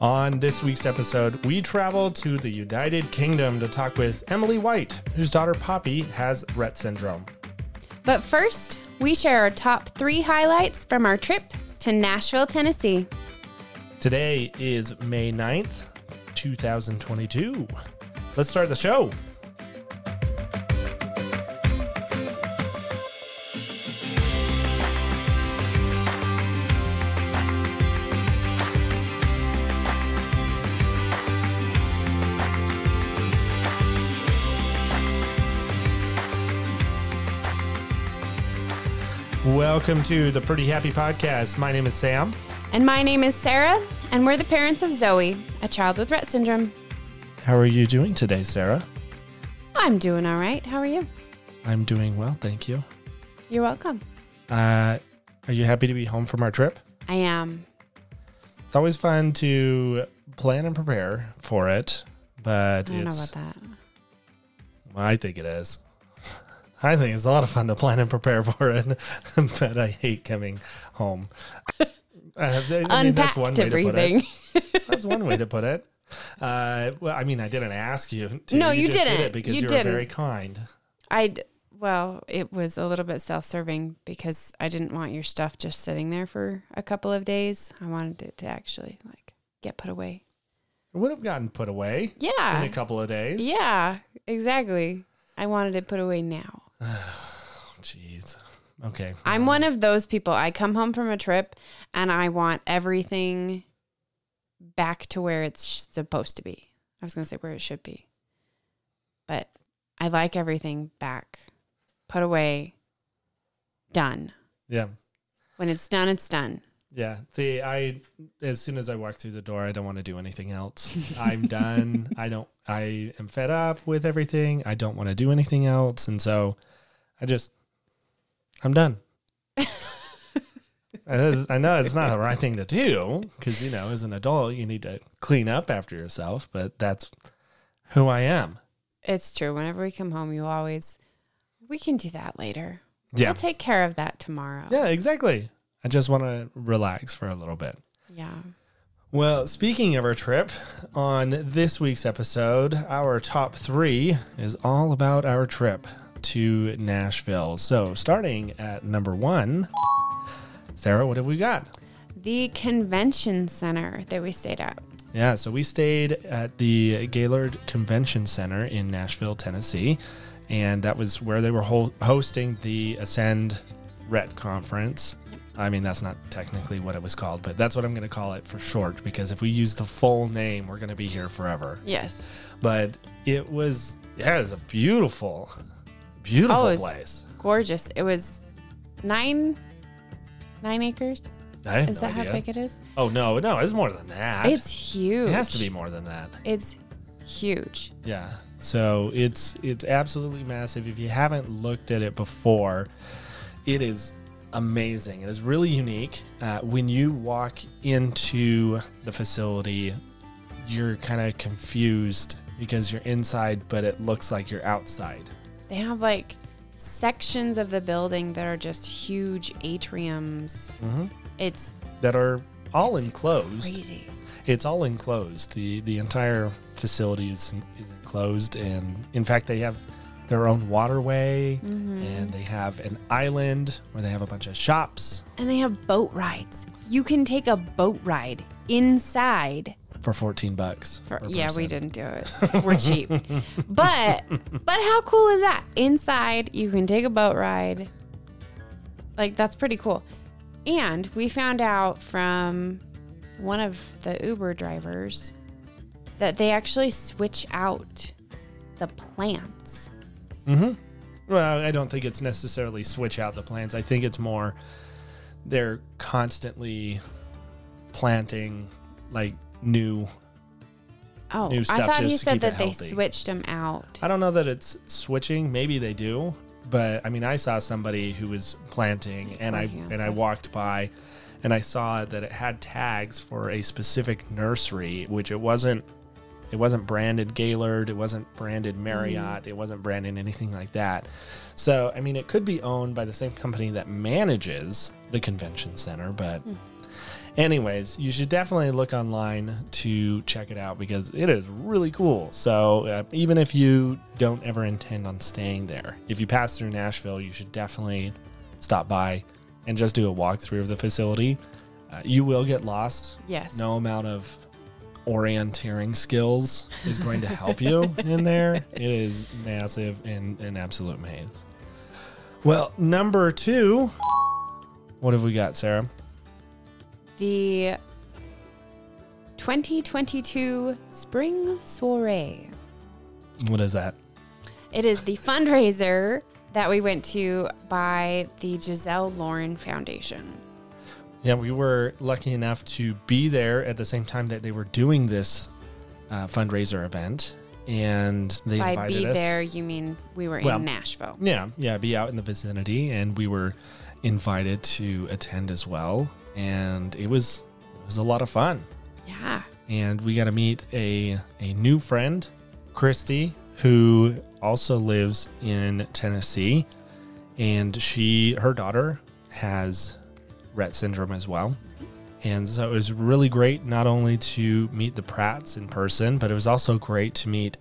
On this week's episode, we travel to the United Kingdom to talk with Amelie White, whose daughter Poppy has Rett syndrome. But first, we share our top three highlights from our trip to Nashville, Tennessee. Today is May 9th, 2022. Let's start the show. Welcome to the Pretty Happy Podcast. My name is Sam. And my name is Sarah, and we're the parents of Zoe, a child with Rett syndrome. How are you doing today, Sarah? I'm doing all right. How are you? I'm doing well, thank you. You're welcome. Uh, are you happy to be home from our trip? I am. It's always fun to plan and prepare for it, but I don't know about that. I think it is. I think it's a lot of fun to plan and prepare for it, but I hate coming home. Uh, I mean, Unpacked that's one way to put everything. it. That's one way to put it. Uh, well, I mean, I didn't ask you. To. No, you just Did didn't. it because You you, were very kind. I well, it was a little bit self-serving because I didn't want your stuff just sitting there for a couple of days. I wanted it to actually like get put away. It would have gotten put away Yeah. in a couple of days. Yeah, exactly. I wanted it put away now. Jeez. Okay. I'm one of those people. I come home from a trip and I want everything back to where it's supposed to be. I was going to say where it should be. But I like everything back, put away, done. Yeah. When it's done, it's done. Yeah. See, I as soon as I walk through the door, I don't want to do anything else. I'm done. I don't I am fed up with everything. I don't want to do anything else. And so I just I'm done. I know it's not the right thing to do because, you know, as an adult, you need to clean up after yourself, but that's who I am. It's true. Whenever we come home, you always, we can do that later. Yeah. We'll take care of that tomorrow. Yeah, exactly. I just want to relax for a little bit. Yeah. Well, speaking of our trip, on this week's episode, our top three is all about our trip to Nashville. So, starting at number one, Sarah, what have we got? The convention center that we stayed at. Yeah, so we stayed at the Gaylord Convention Center in Nashville, Tennessee, and that was where they were hol- hosting the Ascend Rett conference. I mean, that's not technically what it was called, but that's what I'm going to call it for short because if we use the full name, we're going to be here forever. Yes. But it was, yeah, it was a beautiful, beautiful Oh, place. Gorgeous. It was nine, nine acres. I have Is no that how big it is? Oh no, no, it's more than that. It's huge. it has to be more than that. It's huge. Yeah. So it's it's absolutely massive. If you haven't looked at it before, it is amazing. It is really unique. Uh, when you walk into the facility, you're kind of confused because you're inside, but it looks like you're outside. They have like sections of the building that are just huge atriums. Mm-hmm. It's That are all enclosed. crazy. It's all enclosed. the The entire facility is is enclosed, and in fact, they have their own waterway, Mm-hmm. and they have an island where they have a bunch of shops And they have boat rides. You can take a boat ride inside. for fourteen bucks. For, yeah, we didn't do it. We're cheap. But but how cool is that? Inside, you can take a boat ride. Like that's pretty cool. And we found out from one of the Uber drivers that they actually switch out the plants. Mm-hmm. Well, I don't think it's necessarily switch out the plants. I think it's more they're constantly planting like new. Oh, New I stuff thought just he to said that they switched them out. I don't know that it's switching. Maybe they do, but I mean, I saw somebody who was planting, and I and I walked by, and I saw that it had tags for a specific nursery, which it wasn't. It wasn't branded Gaylord. It wasn't branded Marriott. It wasn't branded anything like that. So, I mean, it could be owned by the same company that manages the convention center, but Anyways, you should definitely look online to check it out because it is really cool. So, uh, even if you don't ever intend on staying there, if you pass through Nashville, you should definitely stop by and just do a walkthrough of the facility. Uh, you will get lost. Yes. No amount of orienteering skills is going to help you in there. It is massive and an absolute maze. Well, number two, what have we got, Sarah? The 2022 Spring Soiree. What is that? It is the fundraiser that we went to by the Giselle Lauren Foundation. Yeah, we were lucky enough to be there at the same time that they were doing this uh, fundraiser event, and they By invited be us. there, you mean we were Well, in Nashville. Yeah, yeah, be out in the vicinity, and we were invited to attend as well, and it was it was a lot of fun. Yeah. and we got to meet a a new friend, Christy, who also lives in Tennessee, and she her daughter has Rett syndrome as well. And so it was really great not only to meet the Pratts in person, but it was also great to meet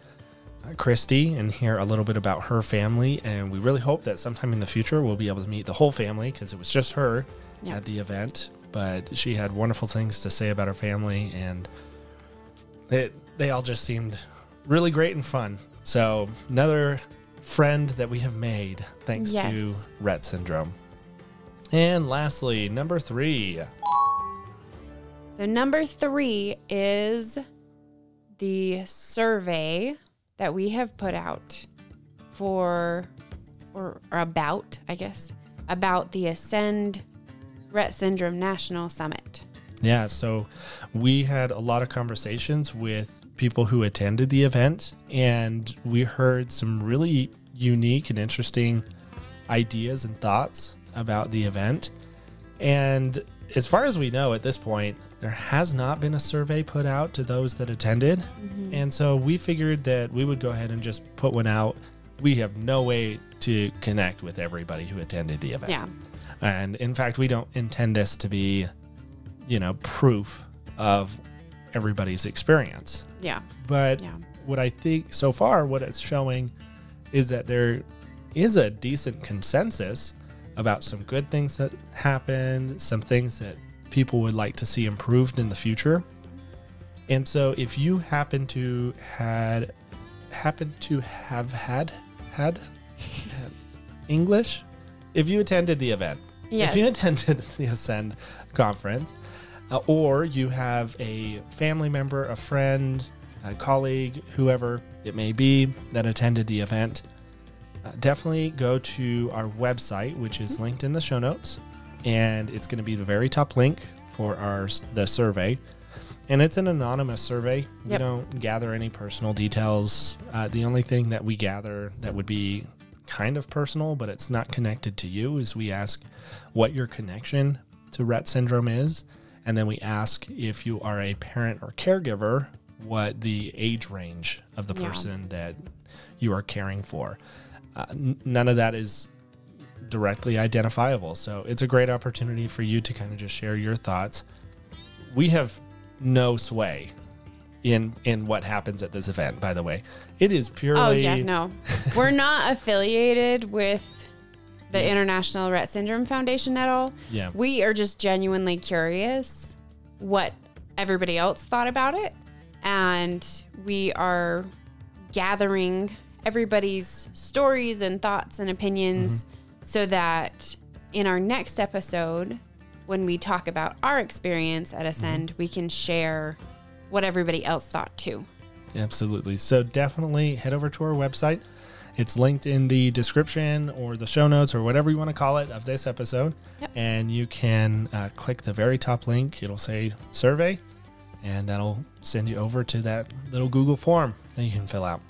uh, Christy and hear a little bit about her family. And we really hope that sometime in the future we'll be able to meet the whole family because it was just her Yeah. at the event. But she had wonderful things to say about her family, and they, they all just seemed really great and fun. So, another friend that we have made thanks to Yes. Rett syndrome. And lastly, number three. So number three is the survey that we have put out for or, or about, I guess, about the Ascend Rett Syndrome National Summit. Yeah, so we had a lot of conversations with people who attended the event, and we heard some really unique and interesting ideas and thoughts about the event. And as far as we know at this point, there has not been a survey put out to those that attended. Mm-hmm. And so we figured that we would go ahead and just put one out. We have no way to connect with everybody who attended the event. Yeah. And in fact, we don't intend this to be, you know, proof of everybody's experience. Yeah. But Yeah. what I think so far, what it's showing is that there is a decent consensus about some good things that happened, some things that people would like to see improved in the future. And so if you happen to had happen to have had had, English, if you attended the event, Yes. if you attended the Ascend conference, uh, or you have a family member, a friend, a colleague, whoever it may be that attended the event, uh, definitely go to our website, which is linked in the show notes, and it's going to be the very top link for our the survey. And it's an anonymous survey. We don't gather any personal details. Uh, the only thing that we gather that would be kind of personal, but it's not connected to you, is we ask what your connection to Rett syndrome is. And then we ask if you are a parent or caregiver, what the age range of the Yeah. person that you are caring for. Uh, n- none of that is directly identifiable. So it's a great opportunity for you to kind of just share your thoughts. We have no sway in in what happens at this event, by the way. It is purely Oh yeah, no. We're not affiliated with the International Rett Syndrome Foundation at all. Yeah. We are just genuinely curious what everybody else thought about it. And we are gathering everybody's stories and thoughts and opinions so that in our next episode, when we talk about our experience at Ascend, we can share what everybody else thought too. Absolutely. So definitely head over to our website. It's linked in the description or the show notes or whatever you want to call it of this episode. Yep. And you can uh, click the very top link. It'll say survey, and that'll send you over to that little Google form that you can fill out.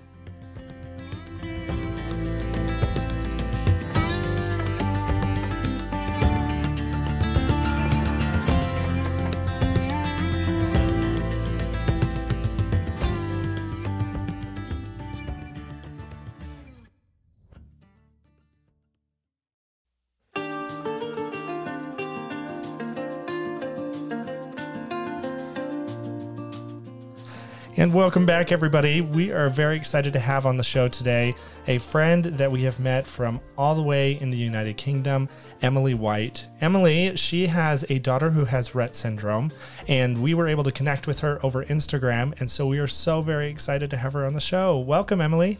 And welcome back, everybody. We are very excited to have on the show today a friend that we have met from all the way in the United Kingdom, Amelie White. Amelie, she has a daughter who has Rett syndrome, and we were able to connect with her over Instagram. And so we are so very excited to have her on the show. Welcome, Amelie.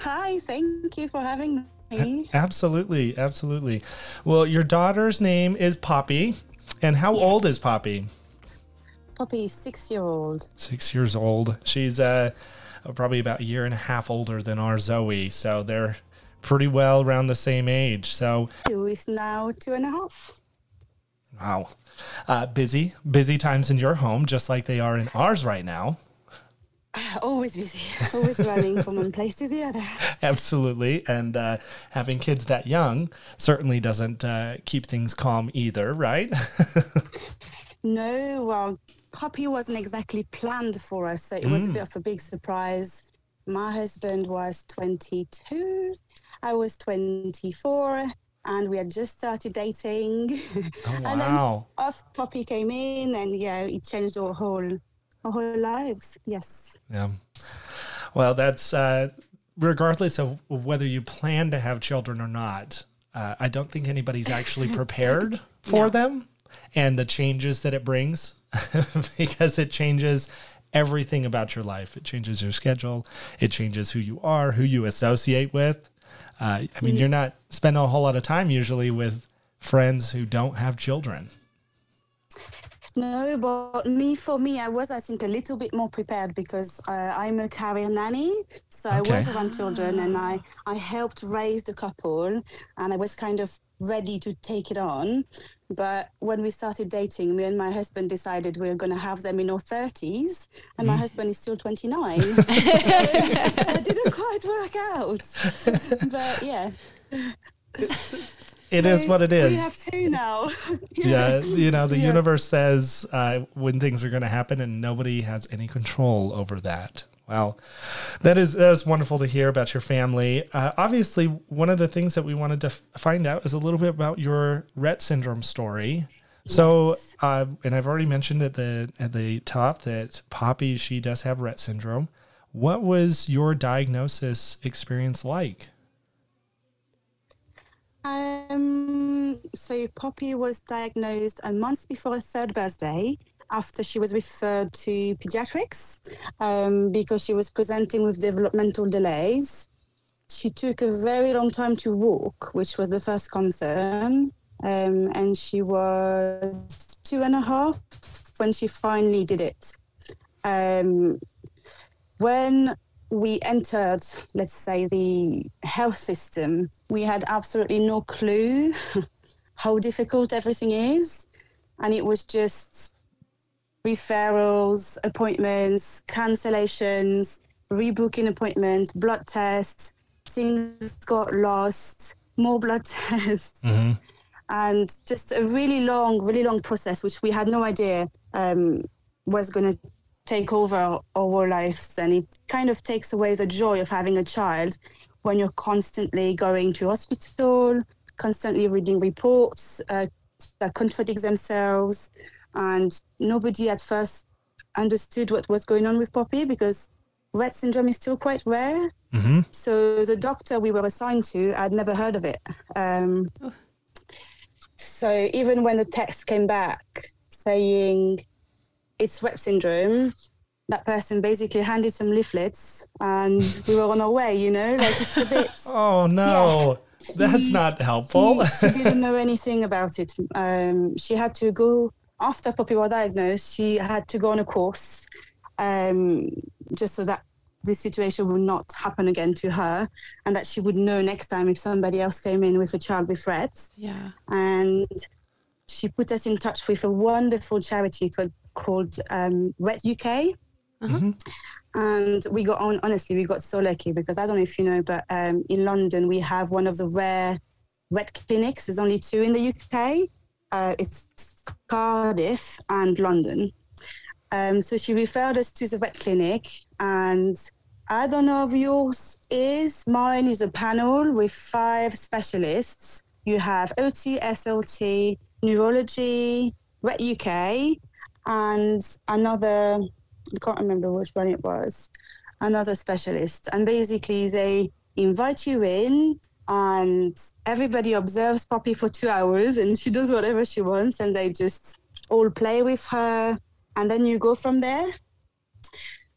Hi, thank you for having me. Absolutely, absolutely. Well, your daughter's name is Poppy. And how Yes. old is Poppy? Poppy is six year old. Six years old. She's uh, probably about a year and a half older than our Zoe. So they're pretty well around the same age. So, Who is now two and a half. wow. Uh, busy, busy times in your home, just like they are in ours right now. Always busy, always running from one place to the other. Absolutely. And uh, having kids that young certainly doesn't uh, keep things calm either, right? No, well, Poppy wasn't exactly planned for us, so it was a bit of a big surprise. My husband was 22, I was 24, and we had just started dating. Oh, and then wow. off Poppy came in, and yeah, it changed our whole, our whole lives. Yes. Yeah. Well, that's uh, regardless of whether you plan to have children or not. Uh, I don't think anybody's actually prepared for No. them and the changes that it brings because it changes everything about your life. It changes your schedule. It changes who you are, who you associate with. Uh, I mean, you're not spending a whole lot of time usually with friends who don't have children. No, but me, for me, I was, I think, a little bit more prepared because uh, I'm a career nanny. So I was around children and I, I helped raise the couple and I was kind of ready to take it on. But when we started dating, me and my husband decided we were going to have them in our 30s, and my husband is still 29. so it didn't quite work out. But yeah. It is what it is. We have two now. yeah, you know, the Yeah. universe says uh, when things are going to happen, and nobody has any control over that. Wow, that is that is wonderful to hear about your family. Uh, obviously, one of the things that we wanted to f- find out is a little bit about your Rett syndrome story. So, uh, and I've already mentioned at the at the top that Poppy she does have Rett syndrome. What was your diagnosis experience like? Um, so Poppy was diagnosed a month before her third birthday after she was referred to pediatrics um, because she was presenting with developmental delays. She took a very long time to walk, which was the first concern. Um, and she was two and a half when she finally did it. Um, when we entered, let's say, the health system, we had absolutely no clue how difficult everything is. And it was just referrals, appointments, cancellations, rebooking appointment, blood tests, things got lost, more blood tests and just a really long, really long process, which we had no idea um, was going to take over our lives. And it kind of takes away the joy of having a child when you're constantly going to hospital, constantly reading reports uh, that contradict themselves. And nobody at first understood what was going on with Poppy because Rett syndrome is still quite rare. Mm-hmm. So the doctor we were assigned to, I'd never heard of it. Um, so even when the text came back saying it's Rett syndrome, that person basically handed some leaflets and we were on our way, you know, like it's a bit. Oh no, that's She- not helpful. She, she didn't know anything about it. Um, she had to go after Poppy was diagnosed. She had to go on a course, um, just so that this situation would not happen again to her, and that she would know next time if somebody else came in with a child with Rett. Yeah. And she put us in touch with a wonderful charity called, called um, Rett UK. And we got on, honestly, we got so lucky because I don't know if you know, but um, in London, we have one of the rare Rett clinics. There's only two in the UK. Uh, it's Cardiff and London. Um, so she referred us to the Rett clinic, and I don't know if yours is. Mine is a panel with five specialists. You have OT, SLT, neurology, Rett UK, and another I can't remember which one it was, another specialist. And basically, they invite you in, and everybody observes Poppy for two hours, and she does whatever she wants, and they just all play with her, and then you go from there.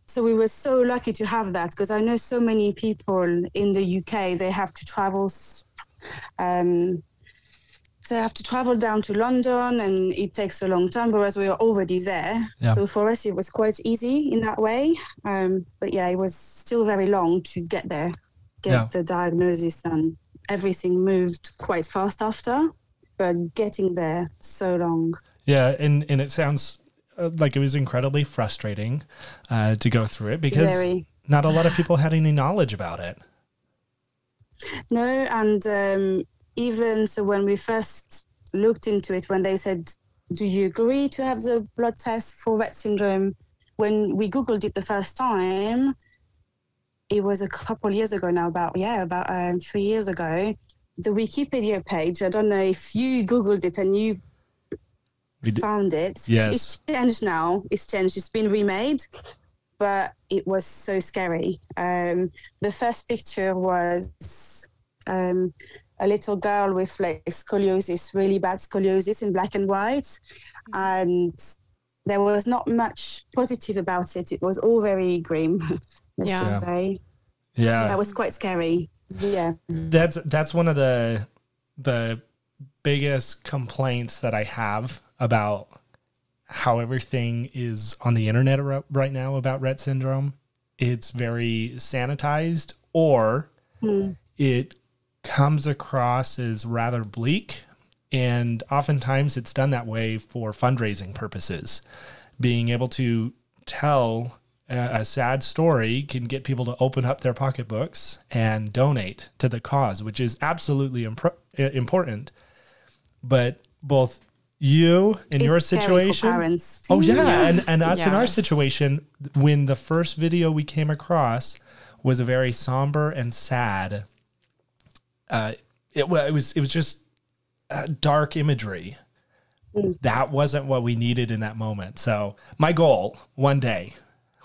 So we were so lucky to have that because I know so many people in the UK they have to travel um, they have to travel down to London and it takes a long time, whereas we were already there. Yeah. So for us, it was quite easy in that way. Um, but yeah, it was still very long to get there, get Yeah. the diagnosis, and everything moved quite fast after. But getting there, so long. Yeah, and and it sounds uh, like it was incredibly frustrating uh, to go through it because Very. not a lot of people had any knowledge about it. No, and um, even so, when we first looked into it, when they said, "Do you agree to have the blood test for Rett syndrome?" When we googled it the first time, it was a couple years ago now. About yeah, about um, three years ago. The Wikipedia page. I don't know if you googled it and you found it. Yes. it's changed now. It's changed. It's been remade, but it was so scary. Um, the first picture was um, a little girl with like scoliosis, really bad scoliosis in black and white, and there was not much positive about it. It was all very grim. Let's Yeah. just Yeah. say Yeah, that was quite scary. Yeah. that's that's one of the the biggest complaints that I have about how everything is on the internet right now about Rett syndrome. It's very sanitized, or Hmm. it comes across as rather bleak, and oftentimes it's done that way for fundraising purposes. Being able to tell a, sad story can get people to open up their pocketbooks and donate to the cause, which is absolutely impro- important. But both you in your It's for situation. Oh yeah, Yeah. and and us in our situation, when the first video we came across was a very somber and sad. Uh, it, it was it was just uh, dark imagery. Mm. That wasn't what we needed in that moment. So my goal one day,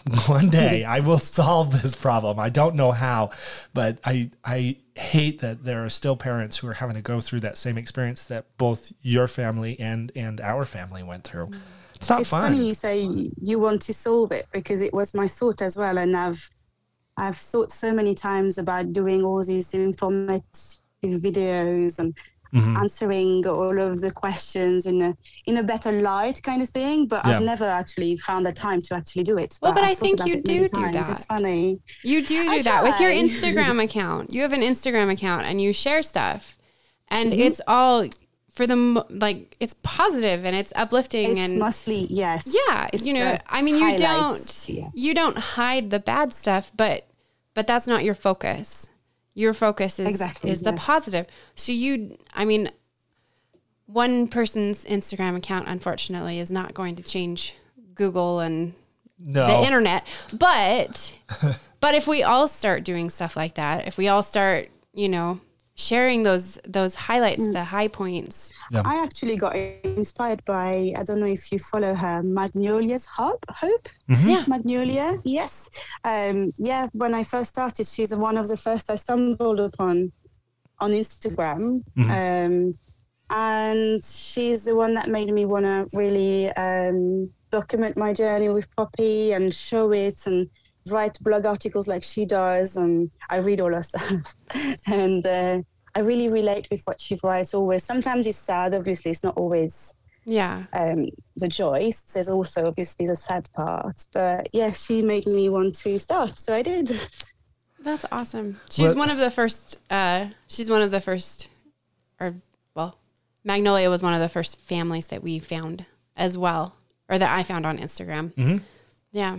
one day I will solve this problem. I don't know how, but I I hate that there are still parents who are having to go through that same experience that both your family and and our family went through. Mm. It's not it's fun. funny you say you want to solve it because it was my thought as well and i've i've thought so many times about doing all these informative videos and Mhm. answering all of the questions in a in a better light kind of thing but Yeah. i've never actually found the time to actually do it Well, but I've I think you do do times. that. it's funny You do I do that with your. Instagram account. You have an Instagram account and you share stuff, and Mm-hmm. it's all for the like it's positive and it's uplifting it's and mostly yes yeah, It's you know. I mean, you don't yeah. you don't hide the bad stuff, but but that's not your focus. Your focus is Exactly, is the positive. So you, I mean, one person's Instagram account, unfortunately, is not going to change Google and no, the internet. But but if we all start doing stuff like that, if we all start, you know, sharing those those highlights, Mm. the high points. I actually got inspired by I don't know if you follow her Magnolia's Hope Hope Yeah. Magnolia yes um, yeah when I first started she's one of the first I stumbled upon on Instagram um, and she's the one that made me want to really um, document my journey with Poppy and show it and write blog articles like she does and I read all her stuff and uh, I really relate with what she writes always sometimes it's sad obviously it's not always Yeah. um, the joy there's also obviously the sad part but yeah she made me want to start so I did That's awesome. She's What- one of the first uh she's one of the first or well, Magnolia was one of the first families that we found as well. Or that I found on Instagram. Mhm. Yeah.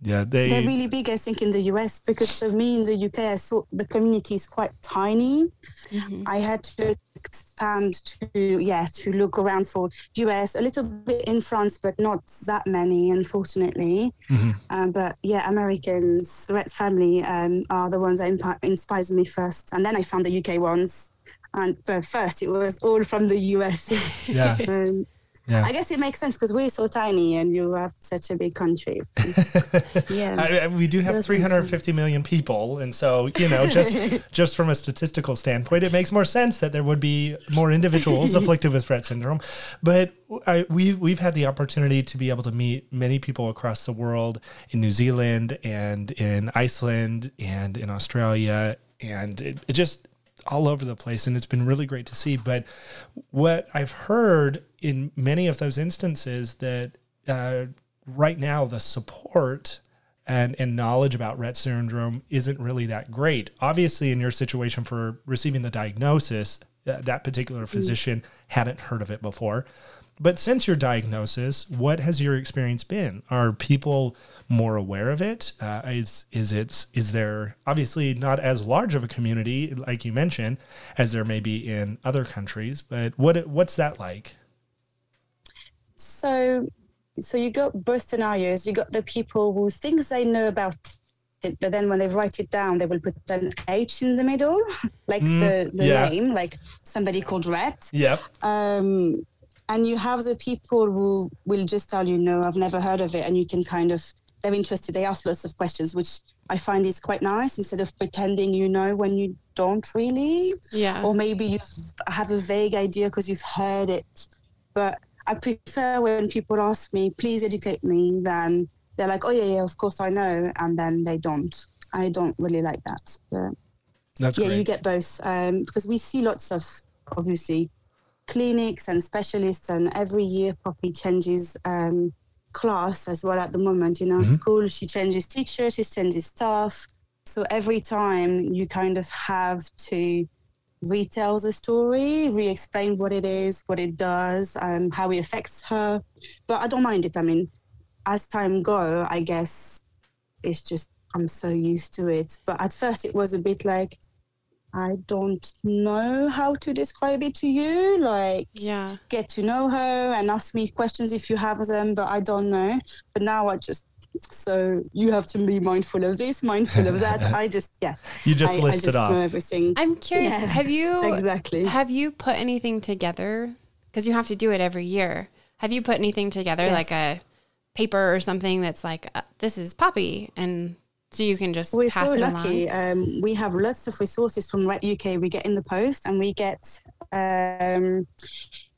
Yeah, they they're really big I think in the US because for me in the UK I thought the community is quite tiny Mhm. I had to expand to yeah to look around for US a little bit in France but not that many unfortunately Mhm. um, but yeah Americans the Rett family um, are the ones that impi- inspires me first and then I found the UK ones and but first it was all from the US yeah. um, Yeah. I guess it makes sense because we're so tiny and you have such a big country. yeah. I, we do have 350 million people, and so you know, just just from a statistical standpoint, it makes more sense that there would be more individuals afflicted with Rett syndrome. But I, we've we've had the opportunity to be able to meet many people across the world in New Zealand and in Iceland and in Australia, and it, it just all over the place and it's been really great to see but what i've heard in many of those instances that uh, right now the support and, and knowledge about Rett syndrome isn't really that great. Obviously, in your situation for receiving the diagnosis, that, that particular physician hadn't heard of it before. But since your diagnosis, what has your experience been? Are people more aware of it? Uh, is is it is there obviously not as large of a community like you mentioned as there may be in other countries? But what what's that like? So, so you got both scenarios. You got the people who think they know about it, but then when they write it down, they will put an H in the middle, like Mm, the, the yeah. name, like somebody called Rhett. Yep. Um, and you have the people who will just tell you, no, I've never heard of it. And you can kind of, they're interested. They ask lots of questions, which I find is quite nice instead of pretending you know when you don't really Yeah. or maybe you have a vague idea because you've heard it. But I prefer when people ask me, please educate me, than they're like, oh, yeah, yeah, of course I know. And then they don't. I don't really like that. But That's yeah, great. you get both um, because we see lots of, obviously, clinics and specialists. And every year, Poppy changes um, class as well at the moment. In our Mhm. school, she changes teachers, she changes staff. So every time you kind of have to retell the story, re-explain what it is, what it does, um, how it affects her. But I don't mind it. I mean, as time go, I guess it's just I'm so used to it. But at first, it was a bit like I don't know how to describe it to you. Like yeah. get to know her and ask me questions if you have them, but I don't know. But now I just so you have to be mindful of this, mindful of that. I just yeah, you just I, I just off. know everything. I'm curious. Yeah. Have you exactly. have you put anything together? Because you have to do it every year. Have you put anything together, Yes. like a paper or something that's like, uh, this is Poppy, and so you can just We're pass so it lucky. Um, we have lots of resources from Rett UK. We get in the post, and we get um,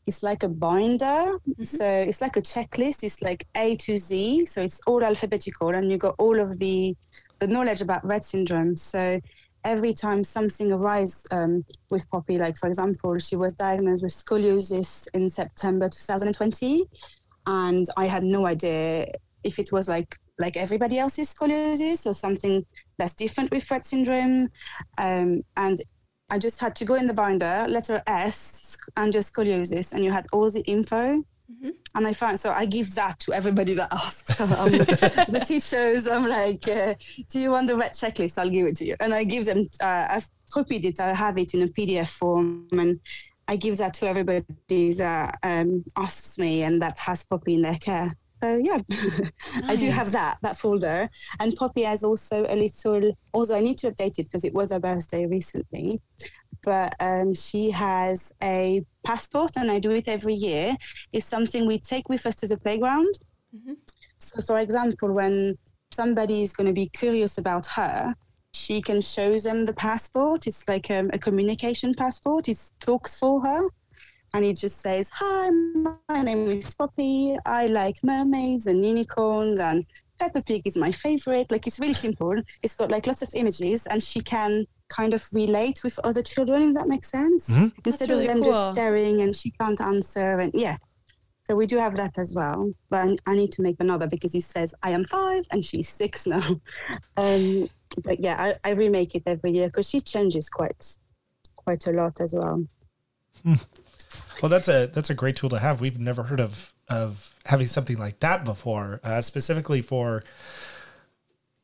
it's like a binder. So it's like a checklist. It's like A to Z. So it's all alphabetical, and you got all of the the knowledge about Rett syndrome. So every time something arises um, with Poppy, like for example, she was diagnosed with scoliosis in September 2020, and I had no idea if it was like like everybody else's scoliosis or something that's different with Rett syndrome. Um, and I just had to go in the binder, letter S, and just scoliosis, and you had all the info. Mhm. And I found so I give that to everybody that asks. So um, the teachers, I'm like, uh, "Do you want the Rett checklist? I'll give it to you." And I give them. Uh, I've copied it. I have it in a PDF form, and I give that to everybody that um, asks me and that has Poppy in their care. So yeah, I do have that that folder. And Poppy has also a little. Also, I need to update it because it was her birthday recently. But um, she has a passport, and I do it every year. It's something we take with us to the playground. Mhm. So, for example, when somebody is going to be curious about her, she can show them the passport. It's like um, a communication passport. It talks for her. And it just says, Hi, my name is Poppy. I like mermaids and unicorns, and Peppa Pig is my favorite. Like, it's really simple. It's got like lots of images, and she can kind of relate with other children, if that makes sense. Mhm. Instead really of them cool. just staring and she can't answer. And yeah. So we do have that as well. But I- I need to make another because it says I am five and she's six now. Um, but yeah, I, I remake it every year because she changes quite quite a lot as well. Well, that's a that's a great tool to have. We've never heard of of having something like that before, uh, specifically for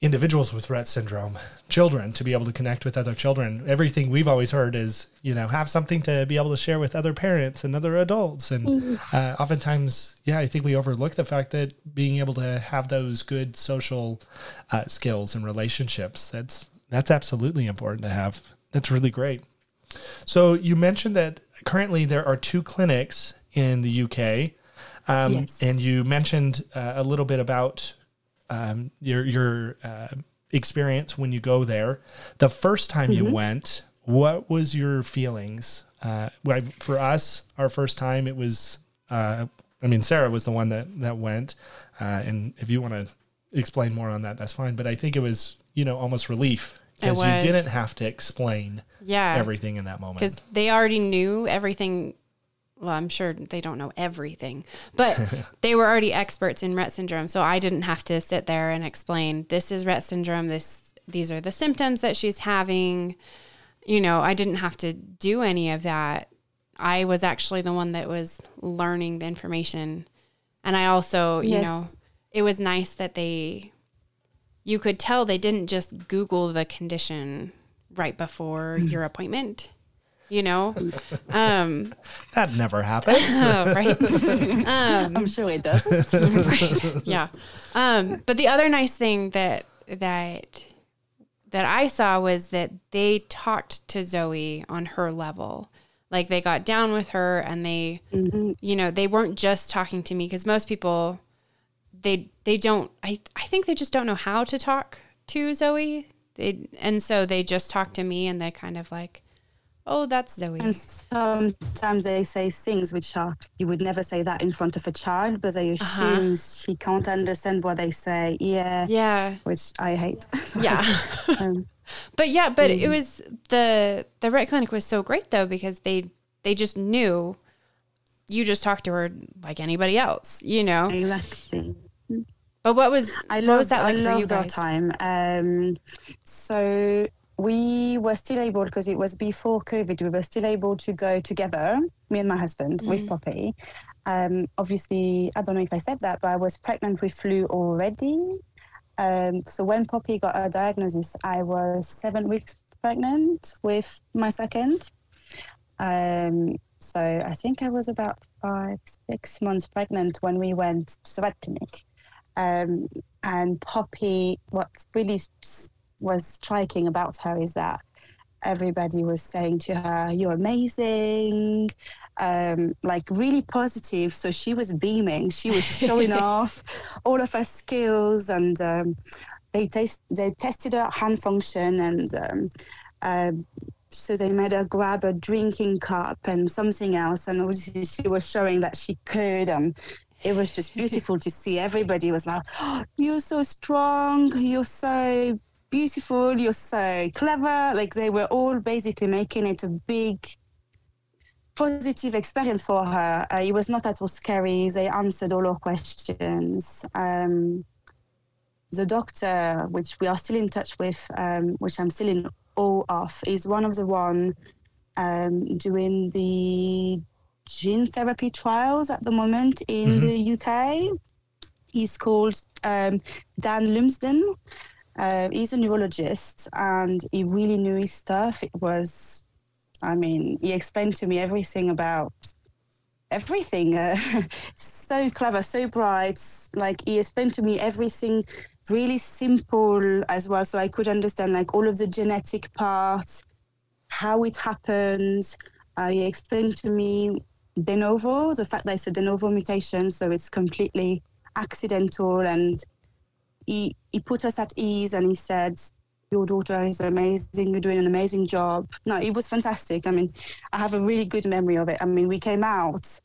individuals with Rett syndrome, children to be able to connect with other children. Everything we've always heard is, you know, have something to be able to share with other parents and other adults. And uh, oftentimes, yeah, I think we overlook the fact that being able to have those good social uh, skills and relationships that's that's absolutely important to have. That's really great. So you mentioned that currently there are two clinics in the UK. Um, Yes. And you mentioned uh, a little bit about um, your your uh, experience when you go there. The first time you went, what was your feelings? Uh, for us, our first time, it was. Uh, I mean, Sarah was the one that that went, uh, and if you want to explain more on that, that's fine. But I think it was, you know, almost relief because you didn't have to explain Yeah. everything in that moment. because they already knew everything. Well, I'm sure they don't know everything, but they were already experts in Rett syndrome. So I didn't have to sit there and explain this is Rett syndrome. This these are the symptoms that she's having. You know, I didn't have to do any of that. I was actually the one that was learning the information, and I also, you Yes. know, it was nice that they. You could tell they didn't just Google the condition right before your appointment you know? Um that never happens. oh, right I'm sure it doesn't. yeah. Um but the other nice thing that that that i saw was that they talked to zoe on her level. Like they got down with her and they you know they weren't just talking to me because most people they they don't i i think they just don't know how to talk to zoe they and so they just talk to me and they kind of like oh that's zoe And sometimes they say things which are you would never say that in front of a child, but they assume she can't understand what they say. Yeah, yeah which I hate. yeah um, But yeah, but Mm. it was the the Rett clinic was so great though because they they just knew you just talk to her like anybody else, you know. exactly. But what was I what was that like I for you loved our guys? time. Um, so we were still able because it was before COVID. We were still able to go together, me and my husband, Mm-hmm. with Poppy. Um, obviously, I don't know if I said that, but I was pregnant with flu already. Um, so when Poppy got her diagnosis, I was seven weeks pregnant with my second. Um, so I think I was about five, six months pregnant when we went to the Rett clinic. Um, and Poppy, what really was striking about her is that everybody was saying to her, You're amazing, um, like really positive. So she was beaming, she was showing off all of her skills, and um, they, they tested her hand function and um, um, so they made her grab a drinking cup and something else, and obviously she was showing that she could. Um, it was just beautiful to see. Everybody was like, oh, "You're so strong. You're so beautiful. You're so clever." Like they were all basically making it a big positive experience for her. Uh, it was not at all scary. They answered all our questions. Um, the doctor, which we are still in touch with, um, which I'm still in awe of, is one of the one um, doing the gene therapy trials at the moment in the UK. He's called um, Dan Lumsden. Uh, he's a neurologist and he really knew his stuff. It was, I mean, he explained to me everything about everything. Uh, so clever, so bright. Like he explained to me everything really simple as well, so I could understand like all of the genetic parts, how it happens. Uh, he explained to me de novo, the fact that it's a de novo mutation, so it's completely accidental. And he, he put us at ease and he said, Your daughter is amazing, you're doing an amazing job. No, it was fantastic. I mean, I have a really good memory of it. I mean, we came out,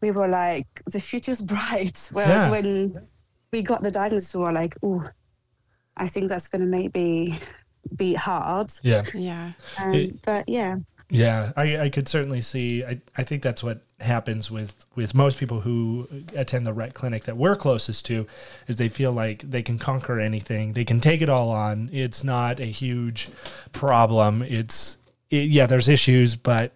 we were like, The future's bright. Whereas Yeah. when we got the diagnosis, we were like, Oh, I think that's going to maybe be hard. Yeah. Yeah. Um, It- but yeah. Yeah, I, I could certainly see. I, I think that's what happens with, with most people who attend the Rett clinic that we're closest to, is they feel like they can conquer anything. They can take it all on. It's not a huge problem. It's it, yeah, there's issues, but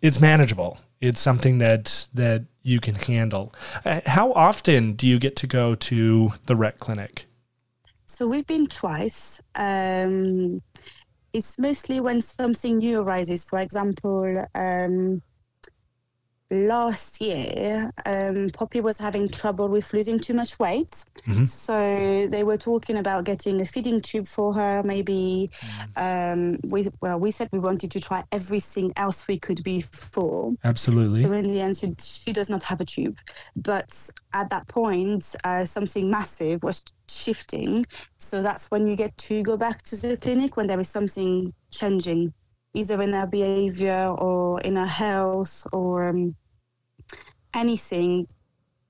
it's manageable. It's something that that you can handle. Uh, How often do you get to go to the Rett clinic? So we've been twice. Um, it's mostly when something new arises. For example, um, last year, um, Poppy was having trouble with losing too much weight. Mhm. So they were talking about getting a feeding tube for her. Maybe um, we well, we said we wanted to try everything else we could before. Absolutely. So in the end, she, she does not have a tube. But at that point, uh, something massive was shifting. So that's when you get to go back to the clinic when there is something changing, either in her behavior or in her health or um, anything.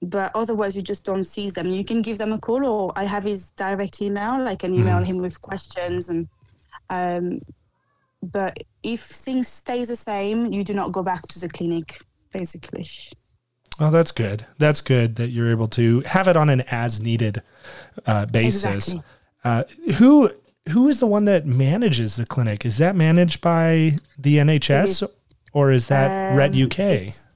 But otherwise, you just don't see them. You can give them a call, or I have his direct email. I can email him with questions and. Um, but if things stay the same, you do not go back to the clinic, basically. Oh, that's good. That's good that you're able to have it on an as needed uh, basis. Exactly. Uh, who who is the one that manages the clinic? Is that managed by the NHS is. or is that Rett Um, UK? It's,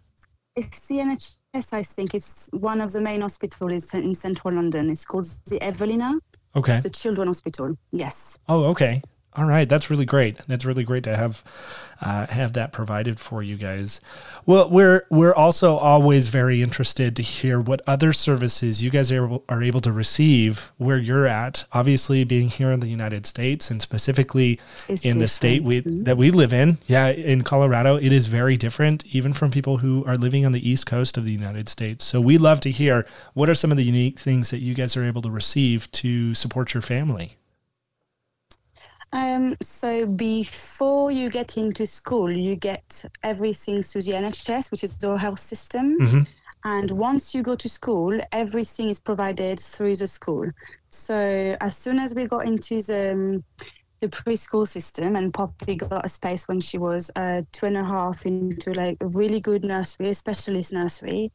it's the NHS, I think. It's one of the main hospitals in, in central London. It's called the Evelina. Okay. It's the Children Hospital. Yes. Oh, okay. All right, that's really great. That's really great to have uh, have that provided for you guys. Well, we're we're also always very interested to hear what other services you guys are able, are able to receive where you're at. Obviously, being here in the United States and specifically It's in the state we. That we live in, yeah, in Colorado, it is very different, even from people who are living on the East Coast of the United States. So we love to hear what are some of the unique things that you guys are able to receive to support your family. Um, so before you get into school, you get everything through the NHS, which is the health system. Mhm. And once you go to school, everything is provided through the school. So as soon as we got into the, um, the preschool system, and Poppy got a space when she was uh, two and a half into like a really good nursery, a specialist nursery,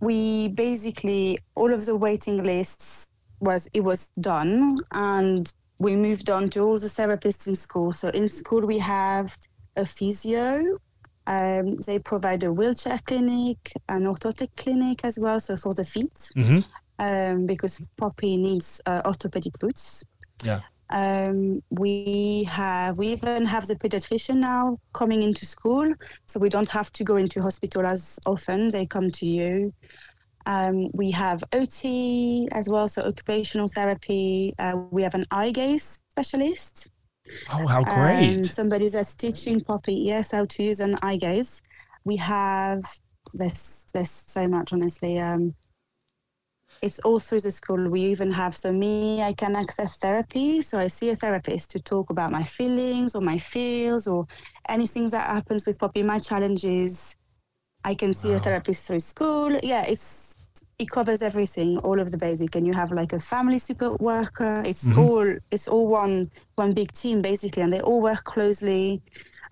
we basically all of the waiting lists was it was done and we moved on to all the therapists in school. So in school we have a physio. Um, they provide a wheelchair clinic, an orthotic clinic as well. So for the feet, Mm-hmm. um, because Poppy needs uh, orthopedic boots. Yeah. Um, we have we even have the pediatrician now coming into school, so we don't have to go into hospital as often. They come to you. Um, we have OT as well, so occupational therapy. Uh, we have an eye gaze specialist. Oh, how Um, great! somebody that's teaching Poppy, yes, how to use an eye gaze. We have there's there's so much honestly. Um, it's all through the school. We even have so me, I can access therapy. So I see a therapist to talk about my feelings or my fears or anything that happens with Poppy, my challenges. I can see a therapist through school. Yeah, it's it covers everything, all of the basic, and you have like a family support worker. It's Mhm. all it's all one one big team basically, and they all work closely.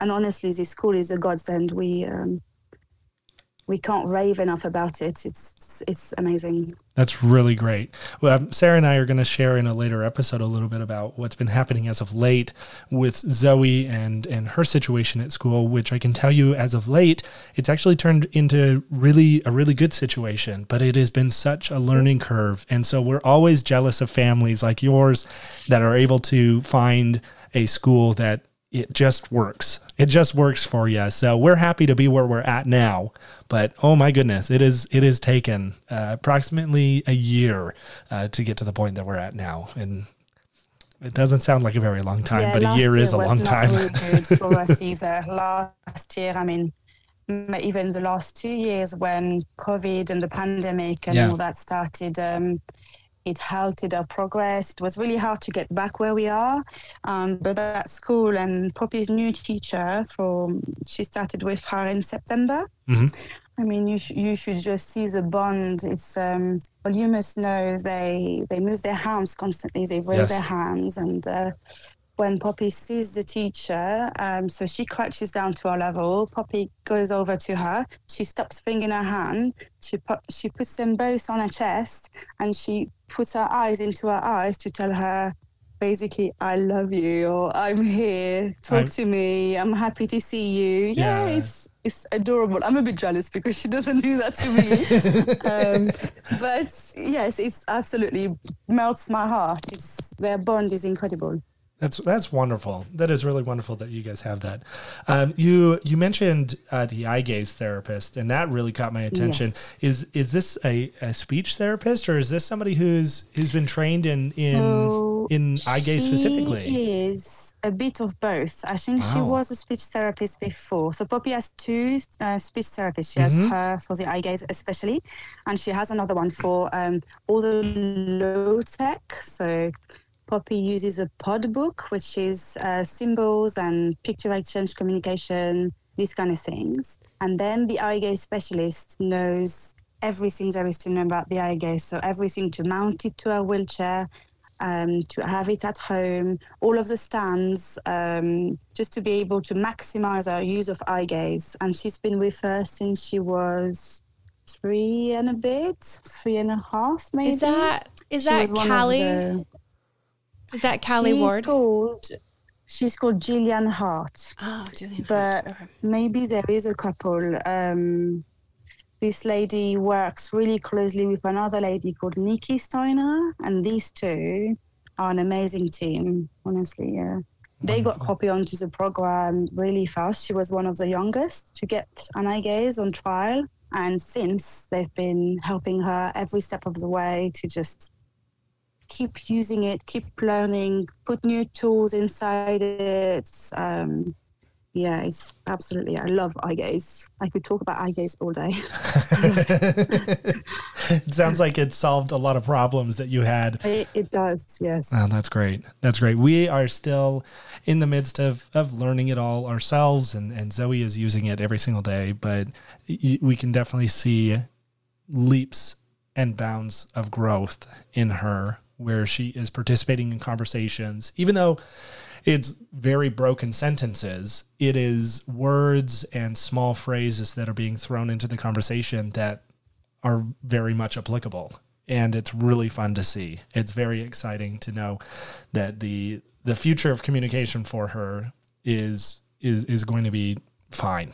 And honestly, this school is a godsend. We um, we can't rave enough about it. It's it's amazing. That's really great. Well, um, Sarah and I are going to share in a later episode a little bit about what's been happening as of late with Zoe and and her situation at school, which I can tell you as of late, it's actually turned into really a really good situation, but it has been such a learning curve. And so we're always jealous of families like yours that are able to find a school that it just works. It just works for you. So we're happy to be where we're at now. But oh my goodness, it is it has taken uh, approximately a year uh, to get to the point that we're at now, and it doesn't sound like a very long time, but a last year is a long time. Really good for us either. Last year, I mean, even the last two years when COVID and the pandemic and Yeah. all that started, um, it halted our progress. It was really hard to get back where we are. Um, but at school and Poppy's new teacher, from she started with her in September. Mhm. I mean, you sh- you should just see the bond. It's um, well, you must know they they move their hands constantly. They raise Yes. their hands, and uh, when Poppy sees the teacher, um, so she crouches down to our level. Poppy goes over to her. She stops wringing her hand. She she puts them both on her chest, and she puts her eyes into her eyes to tell her. Basically, I love you, or I'm here. Talk I'm- to me. I'm happy to see you. Yeah, Yeah. it's it's adorable. I'm a bit jealous because she doesn't do that to me. um, but yes, it's absolutely melts my heart. It's their bond is incredible. That's that's wonderful. That is really wonderful that you guys have that. Um, you you mentioned uh, the eye gaze therapist, and that really caught my attention. Is is this a, a speech therapist, or is this somebody who's who's been trained in in So in eye gaze she specifically? is a bit of both. I think she was a speech therapist before. So Poppy has two uh, speech therapists. She has Mhm. her for the eye gaze especially, and she has another one for um, all the low tech. So Poppy uses a PODD book, which is uh, symbols and picture exchange communication, these kind of things. And then the eye gaze specialist knows everything there is to know about the eye gaze. So everything to mount it to a wheelchair, um, to have it at home, all of the stands, um, just to be able to maximize our use of eye gaze. And she's been with us since she was three and a bit, three and a half, maybe. Is that is She that was one of Callie? the- Is that Callie she's Ward? Called, she's called Gillian Hart. Oh, Julian. But- Hart. Okay. Maybe there is a couple. Um, this lady works really closely with another lady called Nikki Steiner, and these two are an amazing team. Honestly, yeah. They got Poppy onto the program really fast. She was one of the youngest to get an eye gaze on trial, and since they've been helping her every step of the way to just keep using it, keep learning, put new tools inside it. Um, yeah, it's absolutely. I love eye gaze. I could talk about eye gaze all day. it sounds like it solved a lot of problems that you had. It, it does, yes. Oh, that's great. That's great. We are still in the midst of, of learning it all ourselves, and, and Zoe is using it every single day, but y- we can definitely see leaps and bounds of growth in her where she is participating in conversations, even though it's very broken sentences. It is words and small phrases that are being thrown into the conversation that are very much applicable. And it's really fun to see. It's very exciting to know that the the future of communication for her is is is going to be fine.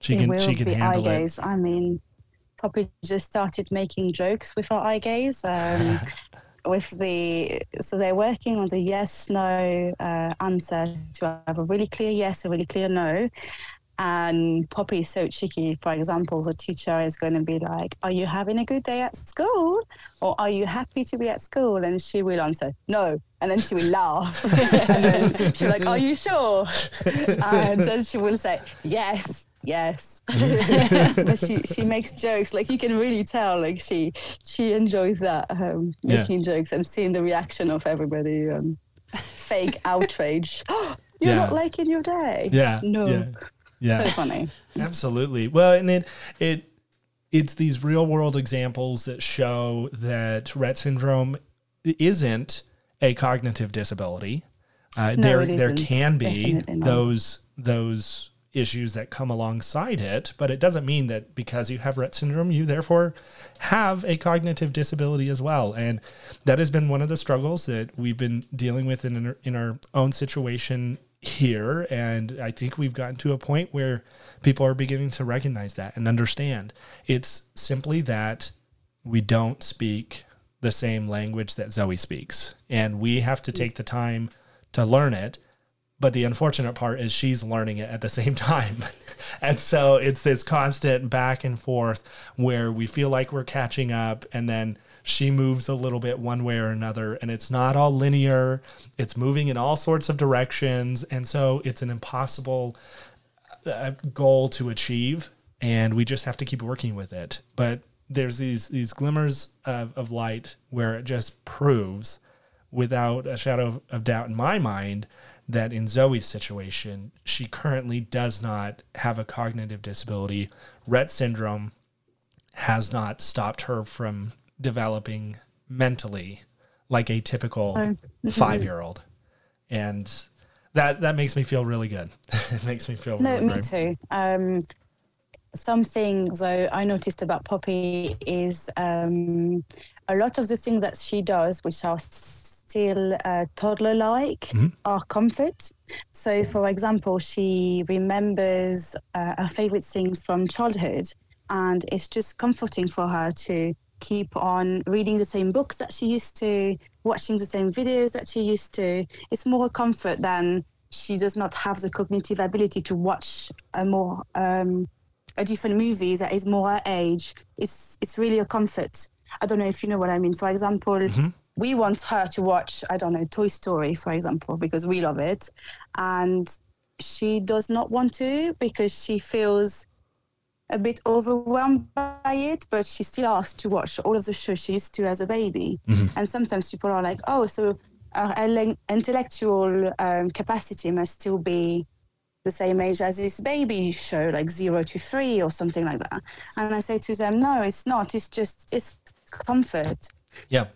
She it can she can be eye handle it. I mean, Poppy just started making jokes with her eye gaze. Um, with the so they're working on the yes no uh, answer to have a really clear yes, a really clear no. And Poppy cheeky. For example, the teacher is going to be like, "Are you having a good day at school, or are you happy to be at school?" And she will answer, "No," and then she will laugh, and then she's like, "Are you sure?" And then she will say, "Yes." Yes, but she she makes jokes like you can really tell like she she enjoys that um, Yeah. making jokes and seeing the reaction of everybody um, fake outrage. You're Yeah. not liking your day. Yeah. No. Yeah. Yeah. So funny. Absolutely. Well, and it it it's these real world examples that show that Rett syndrome isn't a cognitive disability. Uh, No, there there can be those those issues that come alongside it, but it doesn't mean that because you have Rett syndrome, you therefore have a cognitive disability as well. And that has been one of the struggles that we've been dealing with in in our own situation here. And I think we've gotten to a point where people are beginning to recognize that and understand. It's simply that we don't speak the same language that Zoe speaks. And we have to take the time to learn it. But the unfortunate part is she's learning it at the same time. and so it's this constant back and forth where we feel like we're catching up and then she moves a little bit one way or another and it's not all linear. It's moving in all sorts of directions. And so it's an impossible uh, goal to achieve and we just have to keep working with it. But there's these these glimmers of, of light where it just proves without a shadow of, of doubt in my mind that in Zoe's situation, she currently does not have a cognitive disability. Rett syndrome has not stopped her from developing mentally like a typical five-year-old, And that that makes me feel really good. it makes me feel No, really me great. too. Um, something though I noticed about Poppy is um, a lot of the things that she does, which are still uh, toddler-like, Mhm. are comfort. So, for example, she remembers uh, her favorite things from childhood, and it's just comforting for her to keep on reading the same books that she used to, watching the same videos that she used to. It's more comfort than she does not have the cognitive ability to watch a more um, a different movie that is more her age. It's it's really a comfort. I don't know if you know what I mean. For example, Mm-hmm. We want her to watch I don't know Toy Story, for example, because we love it, and she does not want to because she feels a bit overwhelmed by it, but she still asks to watch all of the shows she used to as a baby. And sometimes people are like, oh, so our intellectual um, capacity must still be the same age as this baby show, like zero to three or something like that. And I say to them, no, it's not. It's just, it's comfort. Yeah.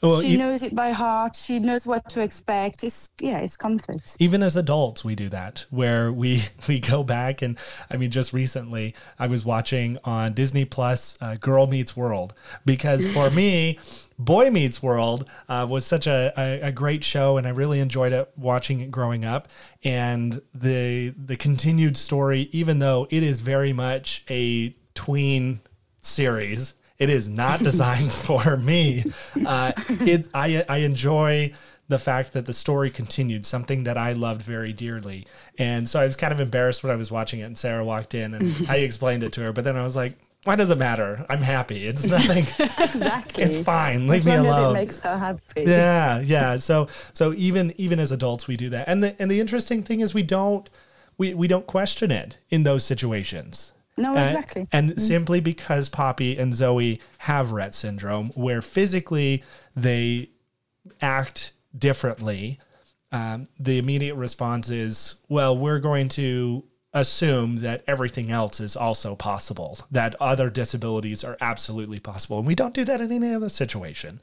Well, she e- knows it by heart. She knows what to expect. It's, yeah, it's comfort. even as adults we do that where we we go back and i mean just recently i was watching on disney plus uh, girl meets world because for me boy meets world uh, was such a, a, a great show and i really enjoyed it watching it growing up and the the continued story even though it is very much a tween series it is not designed for me. Uh, it I I enjoy the fact that the story continued, something that I loved very dearly. And so I was kind of embarrassed when I was watching it, and Sarah walked in, and I explained it to her. But then I was like, "Why does it matter? I'm happy. It's nothing. Exactly. it's fine. Leave as me as it makes her happy. yeah yeah so so even even as adults we do that and the and the interesting thing is we don't we we don't question it in those situations No, Uh, exactly. and simply because Poppy and Zoe have Rett syndrome, where physically they act differently, um, the immediate response is, well, we're going to assume that everything else is also possible, that other disabilities are absolutely possible. And we don't do that in any other situation.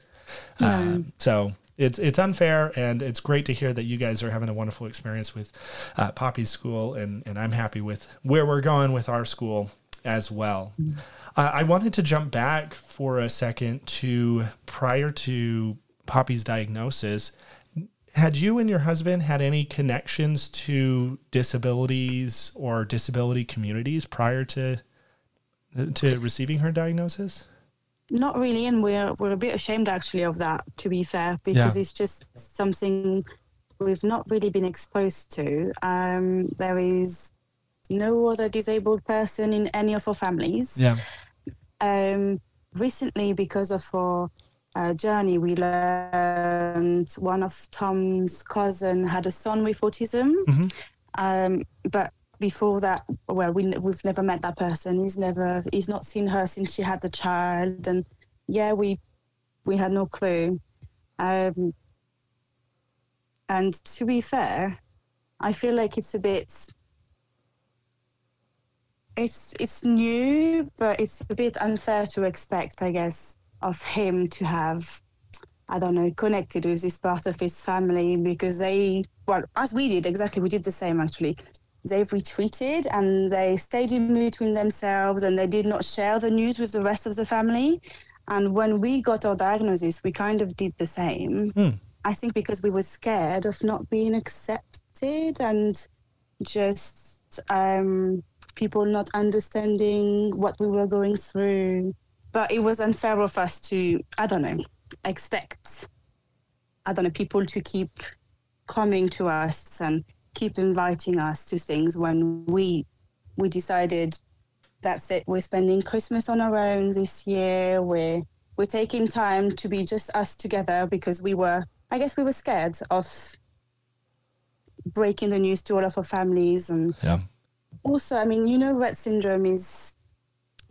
Um, so it's it's unfair, and it's great to hear that you guys are having a wonderful experience with uh, Poppy's school, and and I'm happy with where we're going with our school as well. Uh, I wanted to jump back for a second to prior to Poppy's diagnosis. Had you and your husband had any connections to disabilities or disability communities prior to to receiving her diagnosis? Not really, and we're we're a bit ashamed actually of that. To be fair, because Yeah. it's just something we've not really been exposed to. Um, there is no other disabled person in any of our families. Yeah. Um, recently, because of our uh, journey, we learned one of Tom's cousin had a son with autism. Mhm. Um, but before that, well, we we've never met that person. He's never he's not seen her since she had the child, and yeah, we we had no clue. Um, and to be fair, I feel like it's a bit it's it's new, but it's a bit unfair to expect, I guess, of him to have, I don't know, connected with this part of his family because they, well, as we did, exactly, we did the same actually. They've retreated and they stayed in between themselves and they did not share the news with the rest of the family. And when we got our diagnosis, we kind of did the same. Hmm. I think because we were scared of not being accepted and just um, people not understanding what we were going through. But it was unfair of us to, I don't know, expect, I don't know, people to keep coming to us and keep inviting us to things when we we decided that's it we're spending christmas on our own this year we're we're taking time to be just us together because we were i guess we were scared of breaking the news to all of our families and Yeah. also i mean you know rett syndrome is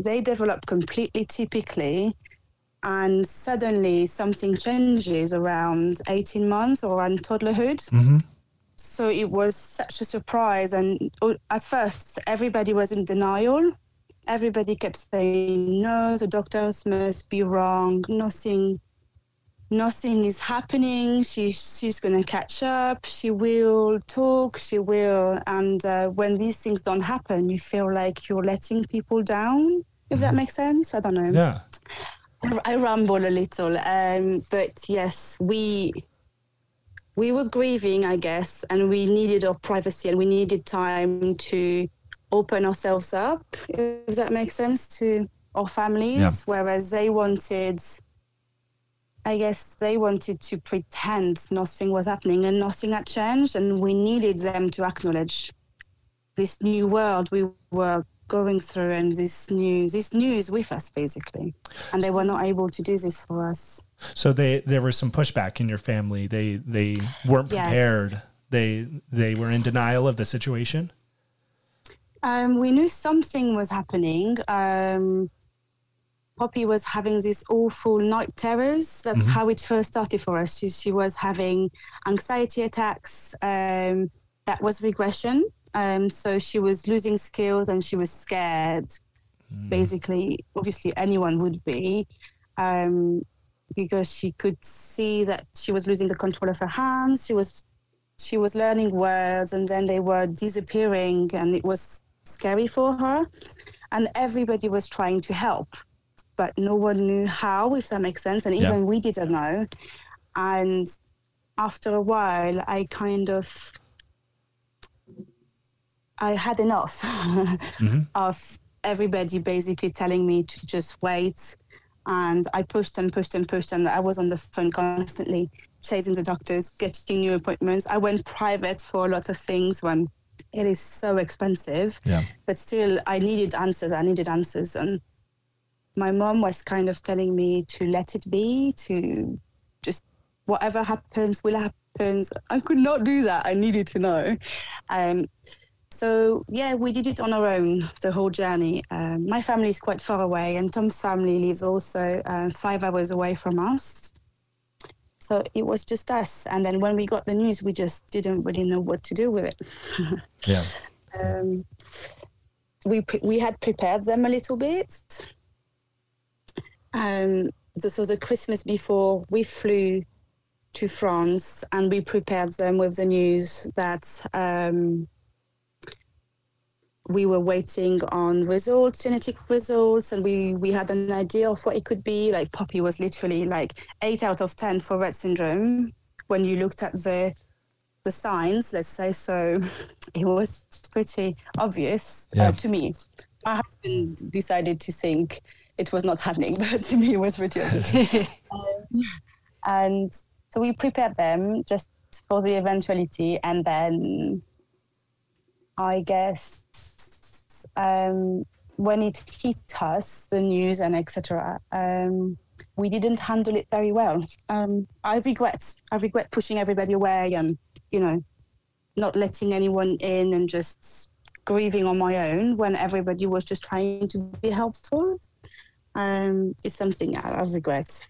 they develop completely typically and suddenly something changes around 18 months or around toddlerhood Mm-hmm. So it was such a surprise and at first everybody was in denial. Everybody kept saying no the doctors must be wrong. Nothing nothing is happening. She, she's going to catch up. She will talk. She will. And uh, when these things don't happen you feel like you're letting people down if that makes sense. I don't know. Yeah. I ramble a little, um, but yes, we we were grieving, I guess, and we needed our privacy and we needed time to open ourselves up, if that makes sense, to our families. Yeah. Whereas they wanted I guess they wanted to pretend nothing was happening and nothing had changed, and we needed them to acknowledge this new world we were going through and this new this news with us basically and they were not able to do this for us so they there was some pushback in your family. They they weren't Yes. prepared. They they were in denial of the situation? Um, we knew something was happening. Um, poppy was having these awful night terrors. That's Mhm. how it first started for us. She, she was having anxiety attacks um, that was regression. Um, so she was losing skills and she was scared basically. Obviously anyone would be. Um, because she could see that she was losing the control of her hands she was she was learning words and then they were disappearing and it was scary for her and everybody was trying to help but no one knew how if that makes sense and Yeah. even we didn't know and after a while i kind of i had enough Mhm. of everybody basically telling me to just wait. And I pushed and pushed and pushed, and I was on the phone constantly chasing the doctors, getting new appointments. I went private for a lot of things when it is so expensive, yeah but still, I needed answers. I needed answers. And my mom was kind of telling me to let it be, to just whatever happens will happen. I could not do that. I needed to know. Um, so yeah, we did it on our own the whole journey. Um, my family is quite far away, and Tom's family lives also uh, five hours away from us. So it was just us. And then when we got the news, we just didn't really know what to do with it. yeah um, we pre- we had prepared them a little bit. Um, this was a Christmas before we flew to France, and we prepared them with the news that um, we were waiting on results, genetic results, and we we had an idea of what it could be. Like Poppy was literally like eight out of ten for Rett syndrome when you looked at the the signs, let's say. So it was pretty obvious Yeah. uh, to me. My husband decided to think it was not happening, but to me it was pretty obvious. Um, and so we prepared them just for the eventuality, and then I guess um, when it hit us, the news and etc., um, we didn't handle it very well. Um, I regret, I regret pushing everybody away and you know, not letting anyone in and just grieving on my own when everybody was just trying to be helpful. Um, it's something I, I regret.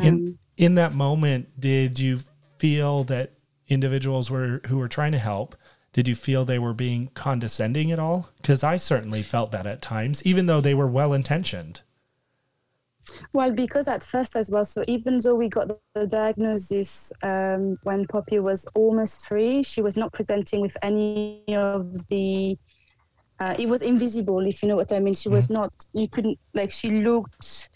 In Um, in that moment, did you feel that individuals were who were trying to help? Did you feel they were being condescending at all? Because I certainly felt that at times, even though they were well intentioned. Well, because at first as well, so even though we got the, diagnosis um, when Poppy was almost three, she was not presenting with any of the. Uh, it was invisible, if you know what I mean. She was not. You couldn't like. She looked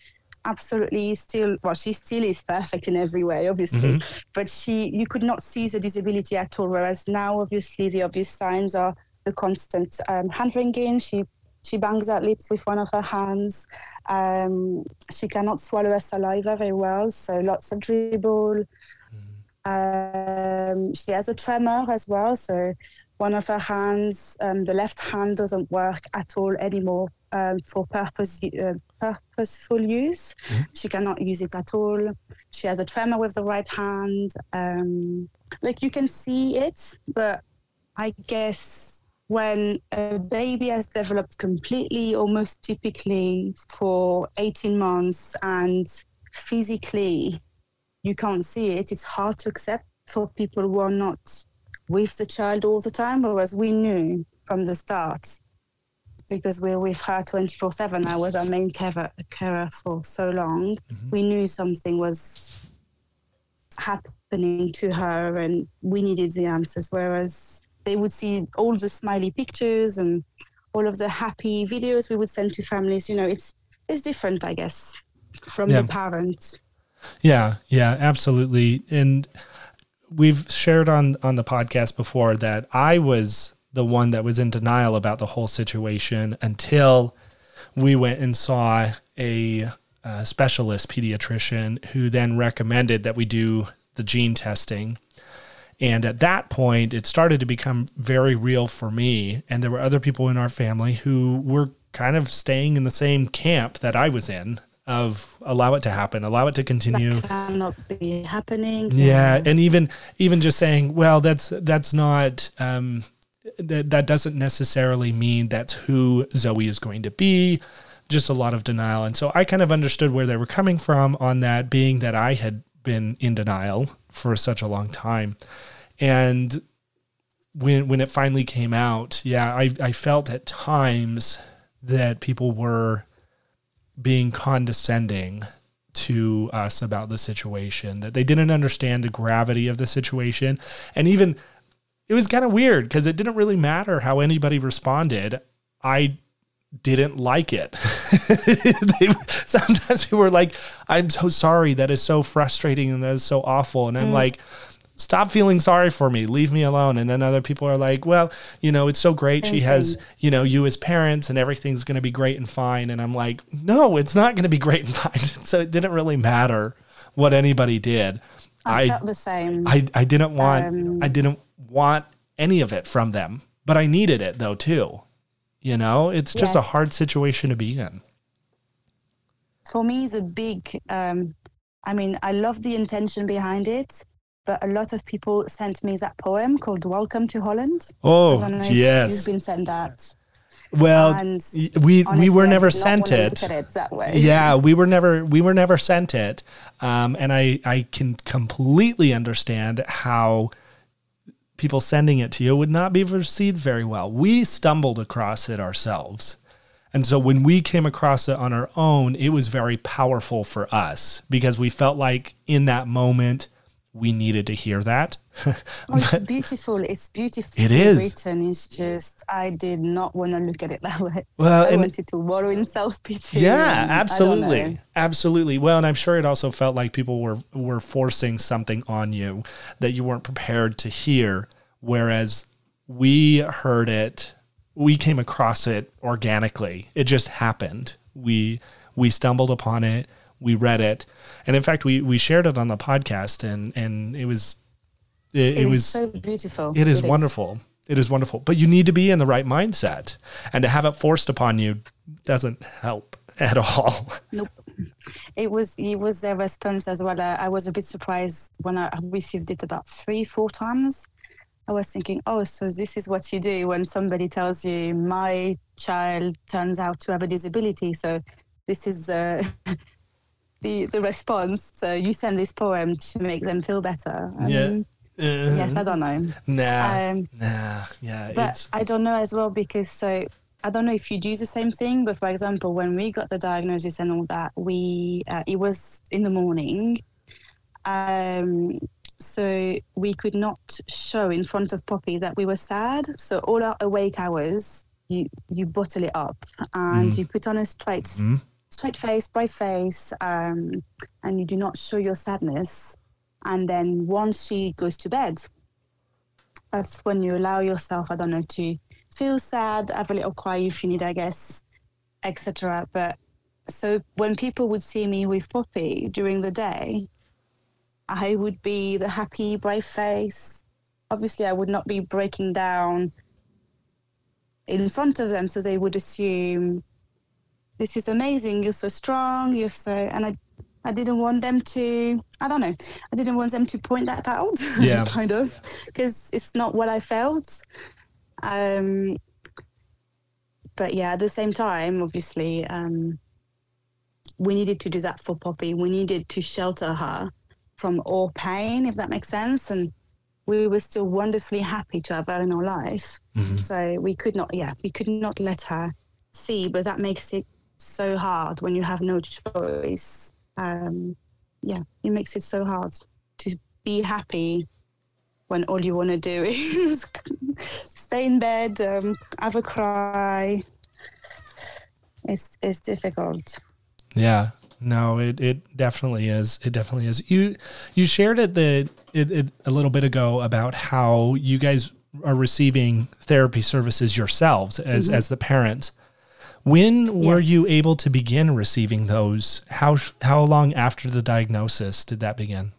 absolutely still. Well, she still is perfect in every way, obviously. But she, you could not see the disability at all. Whereas now, obviously, the obvious signs are the constant um, hand wringing. She she bangs her lips with one of her hands. Um, she cannot swallow her saliva very well, so lots of dribble. Um, she has a tremor as well, so one of her hands, um, the left hand, doesn't work at all anymore um, for purpose, uh, purposeful use. She cannot use it at all. She has a tremor with the right hand. Um, like you can see it, but I guess when a baby has developed completely, almost typically for 18 months, and physically you can't see it, it's hard to accept for people who are not with the child all the time. Whereas we knew from the start, because we're with her 24 7, I was our main carer, carer for so long, mm-hmm. we knew something was happening to her and we needed the answers. Whereas they would see all the smiley pictures and all of the happy videos we would send to families. You know, it's it's different, I guess, from Yeah. the parent. Yeah, yeah, absolutely. And we've shared on on the podcast before that I was the one that was in denial about the whole situation until we went and saw a uh, specialist pediatrician who then recommended that we do the gene testing. And at that point, it started to become very real for me. And there were other people in our family who were kind of staying in the same camp that I was in of allow it to happen, allow it to continue. That cannot be happening. Yeah, and even even just saying, well, that's that's not um, that that doesn't necessarily mean that's who Zoe is going to be. Just a lot of denial, and so I kind of understood where they were coming from on that, being that I had been in denial for such a long time, and when when it finally came out, yeah, I I felt at times that people were being condescending to us about the situation, that they didn't understand the gravity of the situation. And even it was kind of weird because it didn't really matter how anybody responded. I didn't like it. they, sometimes people were like, I'm so sorry. That is so frustrating and that is so awful. And I'm mm. like, stop feeling sorry for me leave me alone and then other people are like well you know it's so great she has you know you as parents and everything's going to be great and fine and i'm like no it's not going to be great and fine so it didn't really matter what anybody did i, I felt the same i, I didn't want um, i didn't want any of it from them but i needed it though too you know it's just yes. a hard situation to be in for me it's a big um i mean i love the intention behind it but a lot of people sent me that poem called "Welcome to Holland." Oh, yes, you've been sent that. Well, and we honestly, we were never sent it. it. that way. Yeah, we were never we were never sent it, um, and I I can completely understand how people sending it to you would not be received very well. We stumbled across it ourselves. And so when we came across it on our own, it was very powerful for us because we felt like in that moment we needed to hear that. oh, it's beautiful. It's beautiful. It is written. It's just I did not want to look at it that way. Well, I wanted to wallow in self pity. Yeah, absolutely, absolutely. Well, and I'm sure it also felt like people were were forcing something on you that you weren't prepared to hear, whereas we heard it. We came across it organically. It just happened. We we stumbled upon it we read it, and in fact, we we shared it on the podcast, and and it was it, it, it was so beautiful. It is it wonderful. Is. It is wonderful, but you need to be in the right mindset, and to have it forced upon you doesn't help at all. Nope. It was it was their response as well. Uh, I was a bit surprised when I received it about three, four times. I was thinking, oh, so this is what you do when somebody tells you my child turns out to have a disability. So this is uh, the the response. So you send this poem to make them feel better. Um, yeah. Uh, yes, I don't know. Nah, um, nah, yeah. But I don't know as well because so I don't know if you do the same thing. But for example, when we got the diagnosis and all that, we uh, it was in the morning, um, so we could not show in front of Poppy that we were sad. So all our awake hours, you you bottle it up and mm. you put on a straight mm straight face, bright face, um, and you do not show your sadness. And then once she goes to bed, that's when you allow yourself, I don't know, to feel sad, have a little cry if you need, I guess, etc. But so when people would see me with Poppy during the day, I would be the happy, brave face. Obviously, I would not be breaking down in front of them, so they would assume this is amazing. You're so strong. You're so, and I, I didn't want them to, I don't know, I didn't want them to point that out, yeah. kind of, because it's not what I felt. Um, but yeah, at the same time, obviously, um, we needed to do that for Poppy. We needed to shelter her from all pain, if that makes sense. And we were still wonderfully happy to have her in our life. Mm-hmm. So we could not, yeah, we could not let her see, but that makes it so hard when you have no choice. Um, yeah, it makes it so hard to be happy when all you want to do is stay in bed, um, have a cry. It's it's difficult. Yeah, no, it, it definitely is. It definitely is. You you shared it the it, it, a little bit ago about how you guys are receiving therapy services yourselves as mm-hmm. as the parents When were Yes. you able to begin receiving those? How how long after the diagnosis did that begin?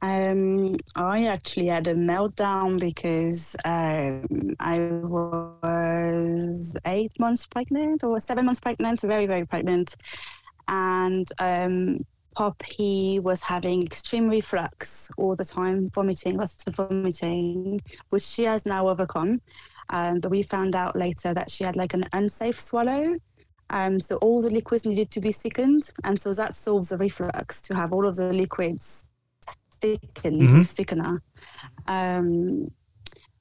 Um, I actually had a meltdown because um, I was eight months pregnant or seven months pregnant, very, very pregnant. And um, he was having extreme reflux all the time, vomiting, lots of vomiting, which she has now overcome. Um, but we found out later that she had like an unsafe swallow. Um, so all the liquids needed to be thickened. And so that solves the reflux to have all of the liquids thickened Mhm. with thickener. Um,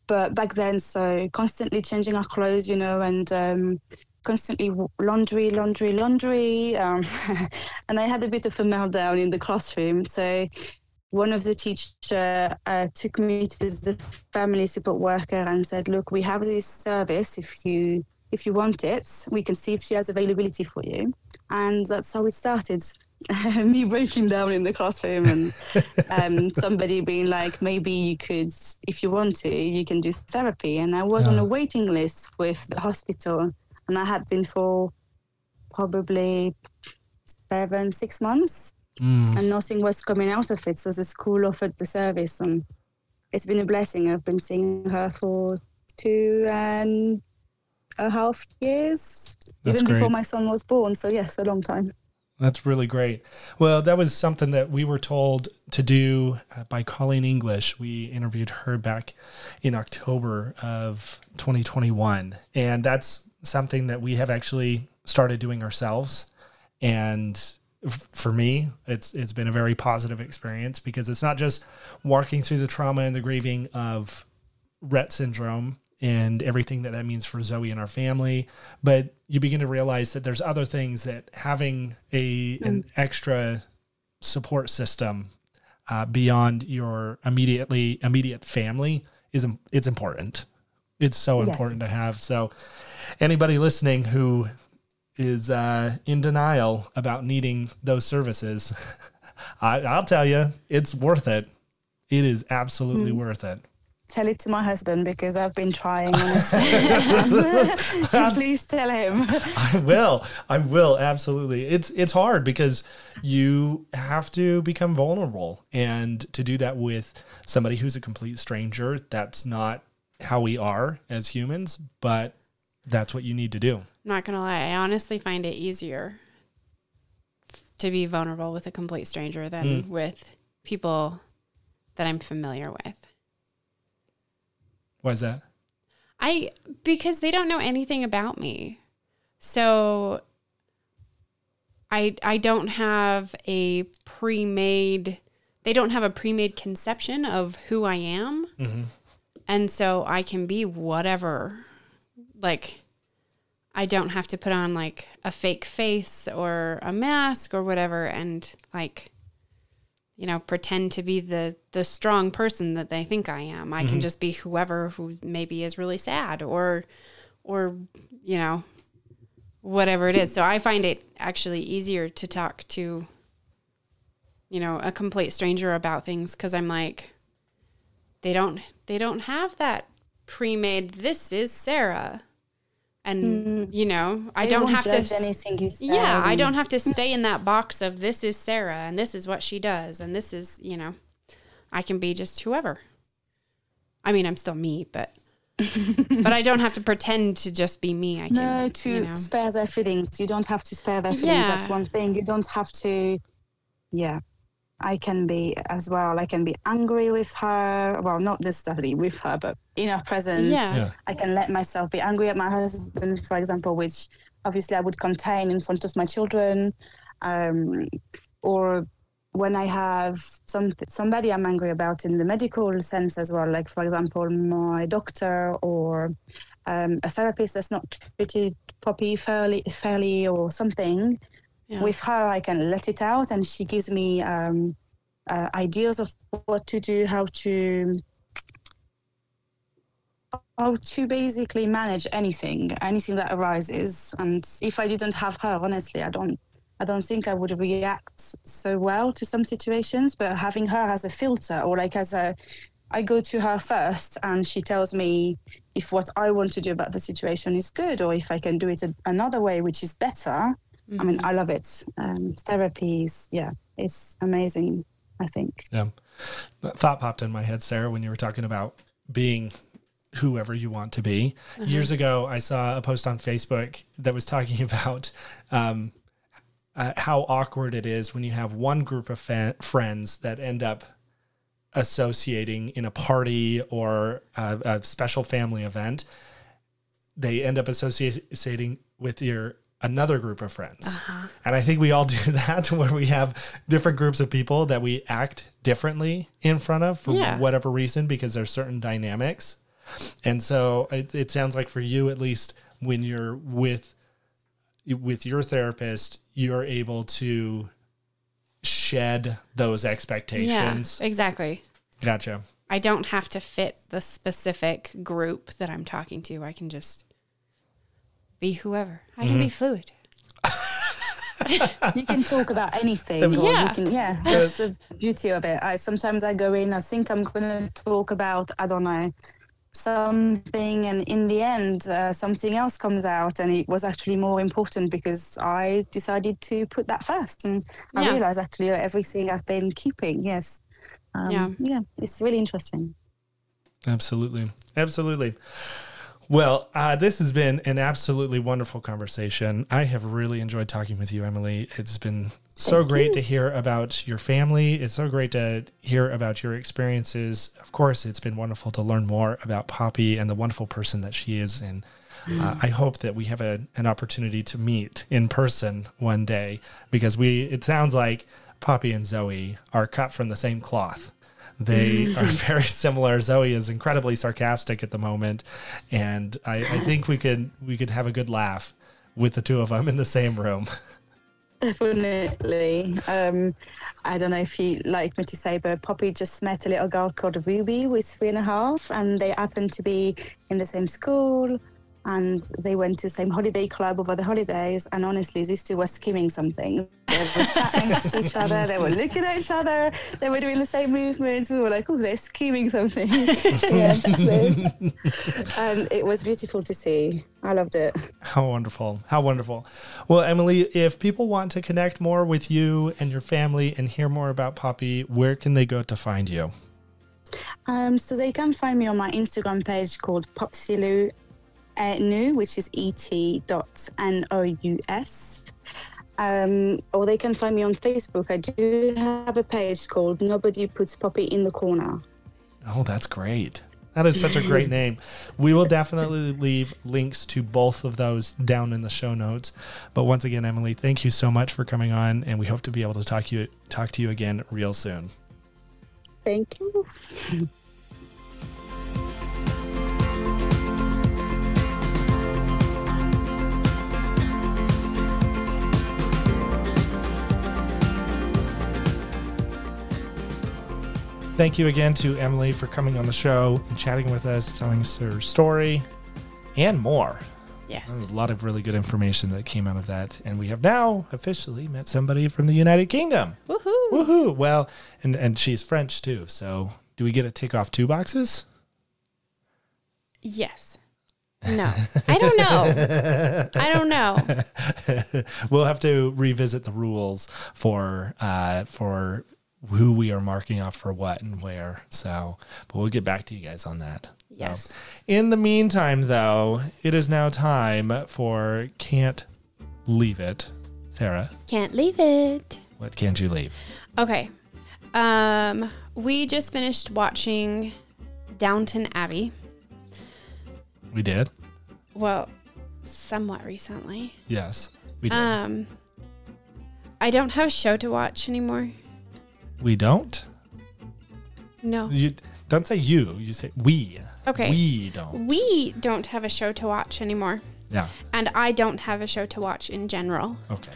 but back then, so constantly changing our clothes, you know, and um, constantly laundry, laundry, laundry. Um, and I had a bit of a meltdown in the classroom. So one of the teacher uh, took me to the family support worker and said, "Look, we have this service. If you if you want it, we can see if she has availability for you." And that's how it started. me breaking down in the classroom and um, somebody being like, maybe you could, if you want to, you can do therapy. And I was on a waiting list with the hospital, and I had been for probably seven, six months, Mm. and nothing was coming out of it. So the school offered the service, and it's been a blessing. I've been seeing her for two and a half years, That's even great. before my son was born. So yes, a long time. That's really great. Well, that was something that we were told to do uh, by Colleen English. We interviewed her back in October of 2021. And that's something that we have actually started doing ourselves. And for me, it's it's been a very positive experience because it's not just walking through the trauma and the grieving of Rett syndrome and everything that that means for Zoe and our family, but you begin to realize that there's other things that having a an extra support system uh, beyond your immediately immediate family is it's important. It's so Yes. important to have. So anybody listening who is uh, in denial about needing those services, I, I'll tell you, it's worth it. It is absolutely worth it. Tell it to my husband because I've been trying. Please tell him. I will. I will absolutely. It's it's hard because you have to become vulnerable and to do that with somebody who's a complete stranger, that's not how we are as humans, but that's what you need to do. I'm not gonna lie, I honestly find it easier to be vulnerable with a complete stranger than Mm. with people that I'm familiar with. Why is that? I because they don't know anything about me. So I I don't have a pre-made they don't have a pre-made conception of who I am. Mm-hmm. And so I can be whatever. Like I don't have to put on like a fake face or a mask or whatever and like you know pretend to be the the strong person that they think I am. I can mm-hmm. just be whoever who maybe is really sad or or you know whatever it is. So I find it actually easier to talk to you know a complete stranger about things cuz I'm like they don't they don't have that pre-made this is Sarah. And mm. you know, I They don't have to anything you say. yeah, I don't have to stay in that box of this is Sarah and this is what she does and this is, you know, I can be just whoever. I mean, I'm still me, but but I don't have to pretend to just be me. I can, No, to you know. spare their feelings. You don't have to spare their feelings. That's one thing. You don't have to. Yeah, I can be as well. I can be angry with her. Well, not necessarily with her, but in her presence. Yeah. Yeah. I can let myself be angry at my husband, for example, which obviously I would contain in front of my children, um, or when I have some somebody I'm angry about in the medical sense as well, like for example my doctor or um, a therapist that's not treated Poppy fairly, fairly or something. Yeah. With her, I can let it out, and she gives me um, uh, ideas of what to do, how to how to basically manage anything, anything that arises. And if I didn't have her, honestly, I don't, I don't think I would react so well to some situations. But having her as a filter, or like as a, I go to her first, and she tells me if what I want to do about the situation is good, or if I can do it a, another way, which is better. I mean, I love it. Um, therapies, yeah, it's amazing. I think. Yeah. That thought popped in my head, Sarah, when you were talking about being whoever you want to be. Years ago, I saw a post on Facebook that was talking about um, uh, how awkward it is when you have one group of fa- friends that end up associating in a party or a, a special family event. They end up associating with your another group of friends. Uh-huh. And I think we all do that where we have different groups of people that we act differently in front of for Yeah. whatever reason because there's certain dynamics. And so it, it sounds like for you at least when you're with with your therapist, you're able to shed those Yeah, expectations. exactly. Gotcha. I don't have to fit the specific group that I'm talking to. I can just be whoever. I can Mm-hmm. be fluid. you can talk about anything. Yeah. You can, yeah, that's the beauty of it. I sometimes I go in, I think I'm going to talk about, I don't know, something, and in the end, uh, something else comes out, and it was actually more important because I decided to put that first, and I Yeah. realized actually everything I've been keeping. Yes. Um, Yeah. Yeah. It's really interesting. Absolutely. Absolutely. Well, uh, this has been an absolutely wonderful conversation. I have really enjoyed talking with you, Amelie. It's been so Thank great you. to hear about your family. It's so great to hear about your experiences. Of course, it's been wonderful to learn more about Poppy and the wonderful person that she is. And uh, I hope that we have a, an opportunity to meet in person one day because we, it sounds like Poppy and Zoe are cut from the same cloth. They are very similar. Zoe is incredibly sarcastic at the moment, and I, I think we could we could have a good laugh with the two of them in the same room. Definitely. Um, I don't know if you like me to say, but Poppy just met a little girl called Ruby who is three and a half, and they happened to be in the same school and they went to the same holiday club over the holidays. And honestly, these two were skimming something. They were sat next to each other, they were looking at each other, they were doing the same movements. We were like, oh, they're scheming something. yeah, exactly. and it was beautiful to see. I loved it. How wonderful. How wonderful. Well, Amelie, if people want to connect more with you and your family and hear more about Poppy, where can they go to find you? Um, so they can find me on my Instagram page called Popsylou uh, Nu, which is et dot n o u s. Um, or they can find me on Facebook. I do have a page called Nobody Puts Poppy in the Corner. Oh, that's great. That is such a great name. We will definitely leave links to both of those down in the show notes. But once again, Amelie, thank you so much for coming on, and we hope to be able to talk you talk to you again real soon. Thank you. Thank you again to Amelie for coming on the show and chatting with us, telling us her story and more. Yes. A lot of really good information that came out of that. And we have now officially met somebody from the United Kingdom. Woohoo. Woohoo! Well, and, and she's French too. So do we get to tick off two boxes? Yes. No. I don't know. I don't know. we'll have to revisit the rules for uh, for who we are marking off for what and where. So, but we'll get back to you guys on that. So, Yes. in the meantime, though, it is now time for can't leave it. Sarah, Can't leave it. what can't you leave? Okay. Um, we just finished watching Downton Abbey. We did. Well, somewhat recently. Yes, we did. Um, I don't have a show to watch anymore. We don't. No. You don't say you. You say we. Okay. We don't. We don't have a show to watch anymore. Yeah. And I don't have a show to watch in general. Okay.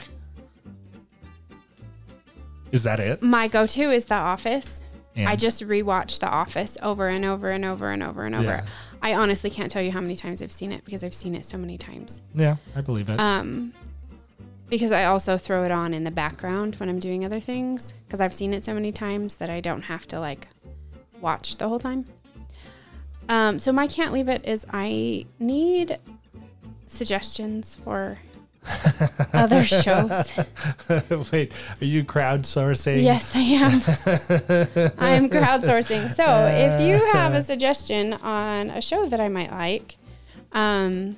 Is that it? My go to is The Office. I just rewatch The Office over and over and over and over and over. Yeah. I honestly can't tell you how many times I've seen it because I've seen it so many times. Yeah, I believe it. Um, because I also throw it on in the background when I'm doing other things because I've seen it so many times that I don't have to like watch the whole time. Um, so my can't leave it is I need suggestions for other shows. Wait, are you crowdsourcing? Yes, I am. I am crowdsourcing. So if you have a suggestion on a show that I might like, um,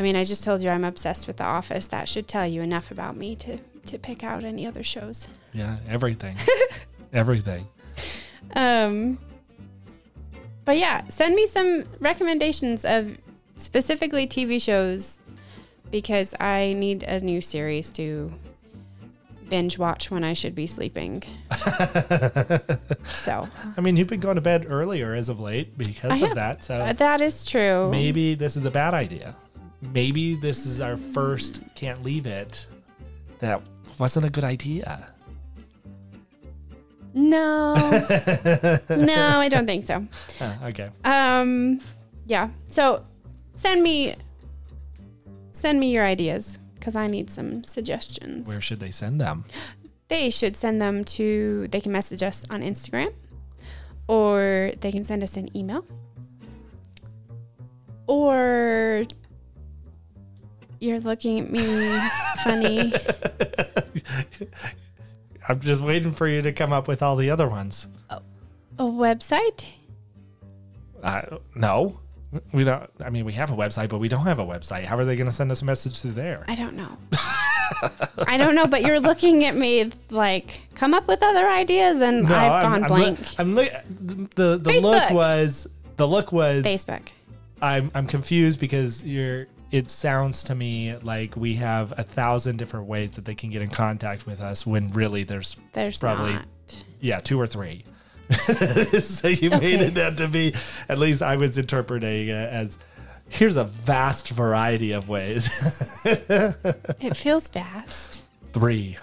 I mean, I just told you I'm obsessed with The Office. That should tell you enough about me to to pick out any other shows. Yeah, everything. everything. Um, but yeah, send me some recommendations of specifically TV shows because I need a new series to binge watch when I should be sleeping. so I mean, you've been going to bed earlier as of late because I of have. that. So that is true. maybe this is a bad idea. Maybe this is our first can't leave it. That wasn't a good idea. No, no, I don't think so. Okay. Um, yeah. So send me send me your ideas because I need some suggestions. Where should they send them? they should send them to they can message us on instagram or they can send us an email or you're looking at me funny I'm just waiting for you to come up with all the other ones. a website Uh, no, we don't. I mean, we have a website, but we don't have a website. How are they going to send us a message through there? i don't know i don't know but you're looking at me like come up with other ideas and i've I'm- gone I'm blank look- I'm look. The the look was the look was. facebook I'm I'm confused because you're. It sounds to me like we have a thousand different ways that they can get in contact with us when really there's there's Probably- not yeah two or three. so you made Okay. it out to be at least I was interpreting it as here's a vast variety of ways. it feels vast three.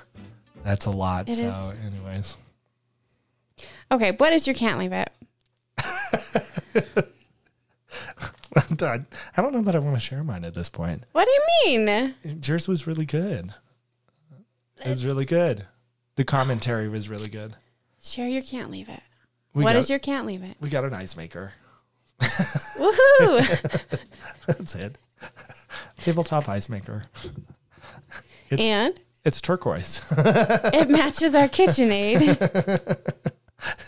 That's a lot. It so, is. anyways. okay what is your can't leave it I I don't know that I want to share mine at this point. what do you mean Yours was really good. It was really good. The commentary was really good. share your can't leave it We What got, is your can't leave it We got an ice maker. Woohoo! That's it. Tabletop ice maker. It's and it's turquoise. it matches our KitchenAid.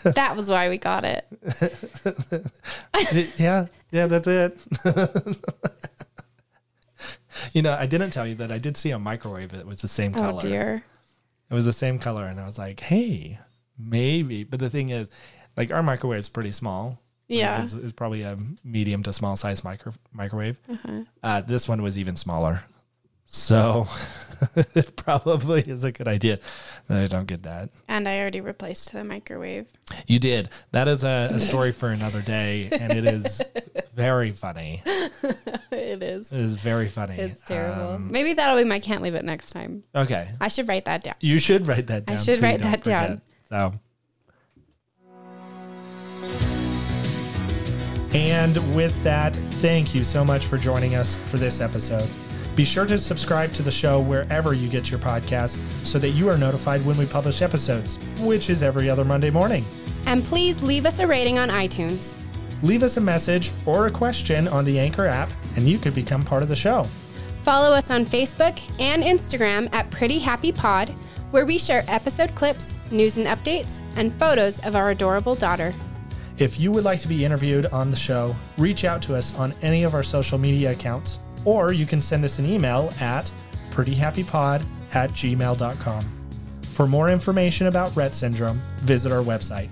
that was why we got it. yeah, yeah, that's it. you know, I didn't tell you that I did see a microwave that was the same color. Oh dear. It was the same color, and I was like, hey, maybe. But the thing is, like, our microwave's pretty small. Yeah. It's, it's probably a medium to small size micro- microwave. Uh-huh. Uh, this one was even smaller. So it probably is a good idea that I don't get that. And I already replaced the microwave. You did. That is a, a story for another day, and it is very funny. it is. It is very funny. It's terrible. Um, Maybe that'll be my can't leave it next time. okay. I should write that down. You should write that down. I should so write that down. So. And with that, thank you so much for joining us for this episode. Be sure to subscribe to the show wherever you get your podcast so that you are notified when we publish episodes, which is every other Monday morning. And please leave us a rating on iTunes. Leave us a message or a question on the Anchor app, and you could become part of the show. Follow us on Facebook and Instagram at Pretty Happy Pod, where we share episode clips, news and updates, and photos of our adorable daughter. If you would like to be interviewed on the show, reach out to us on any of our social media accounts, or you can send us an email at prettyhappypod at gmail.com. For more information about Rett syndrome, visit our website,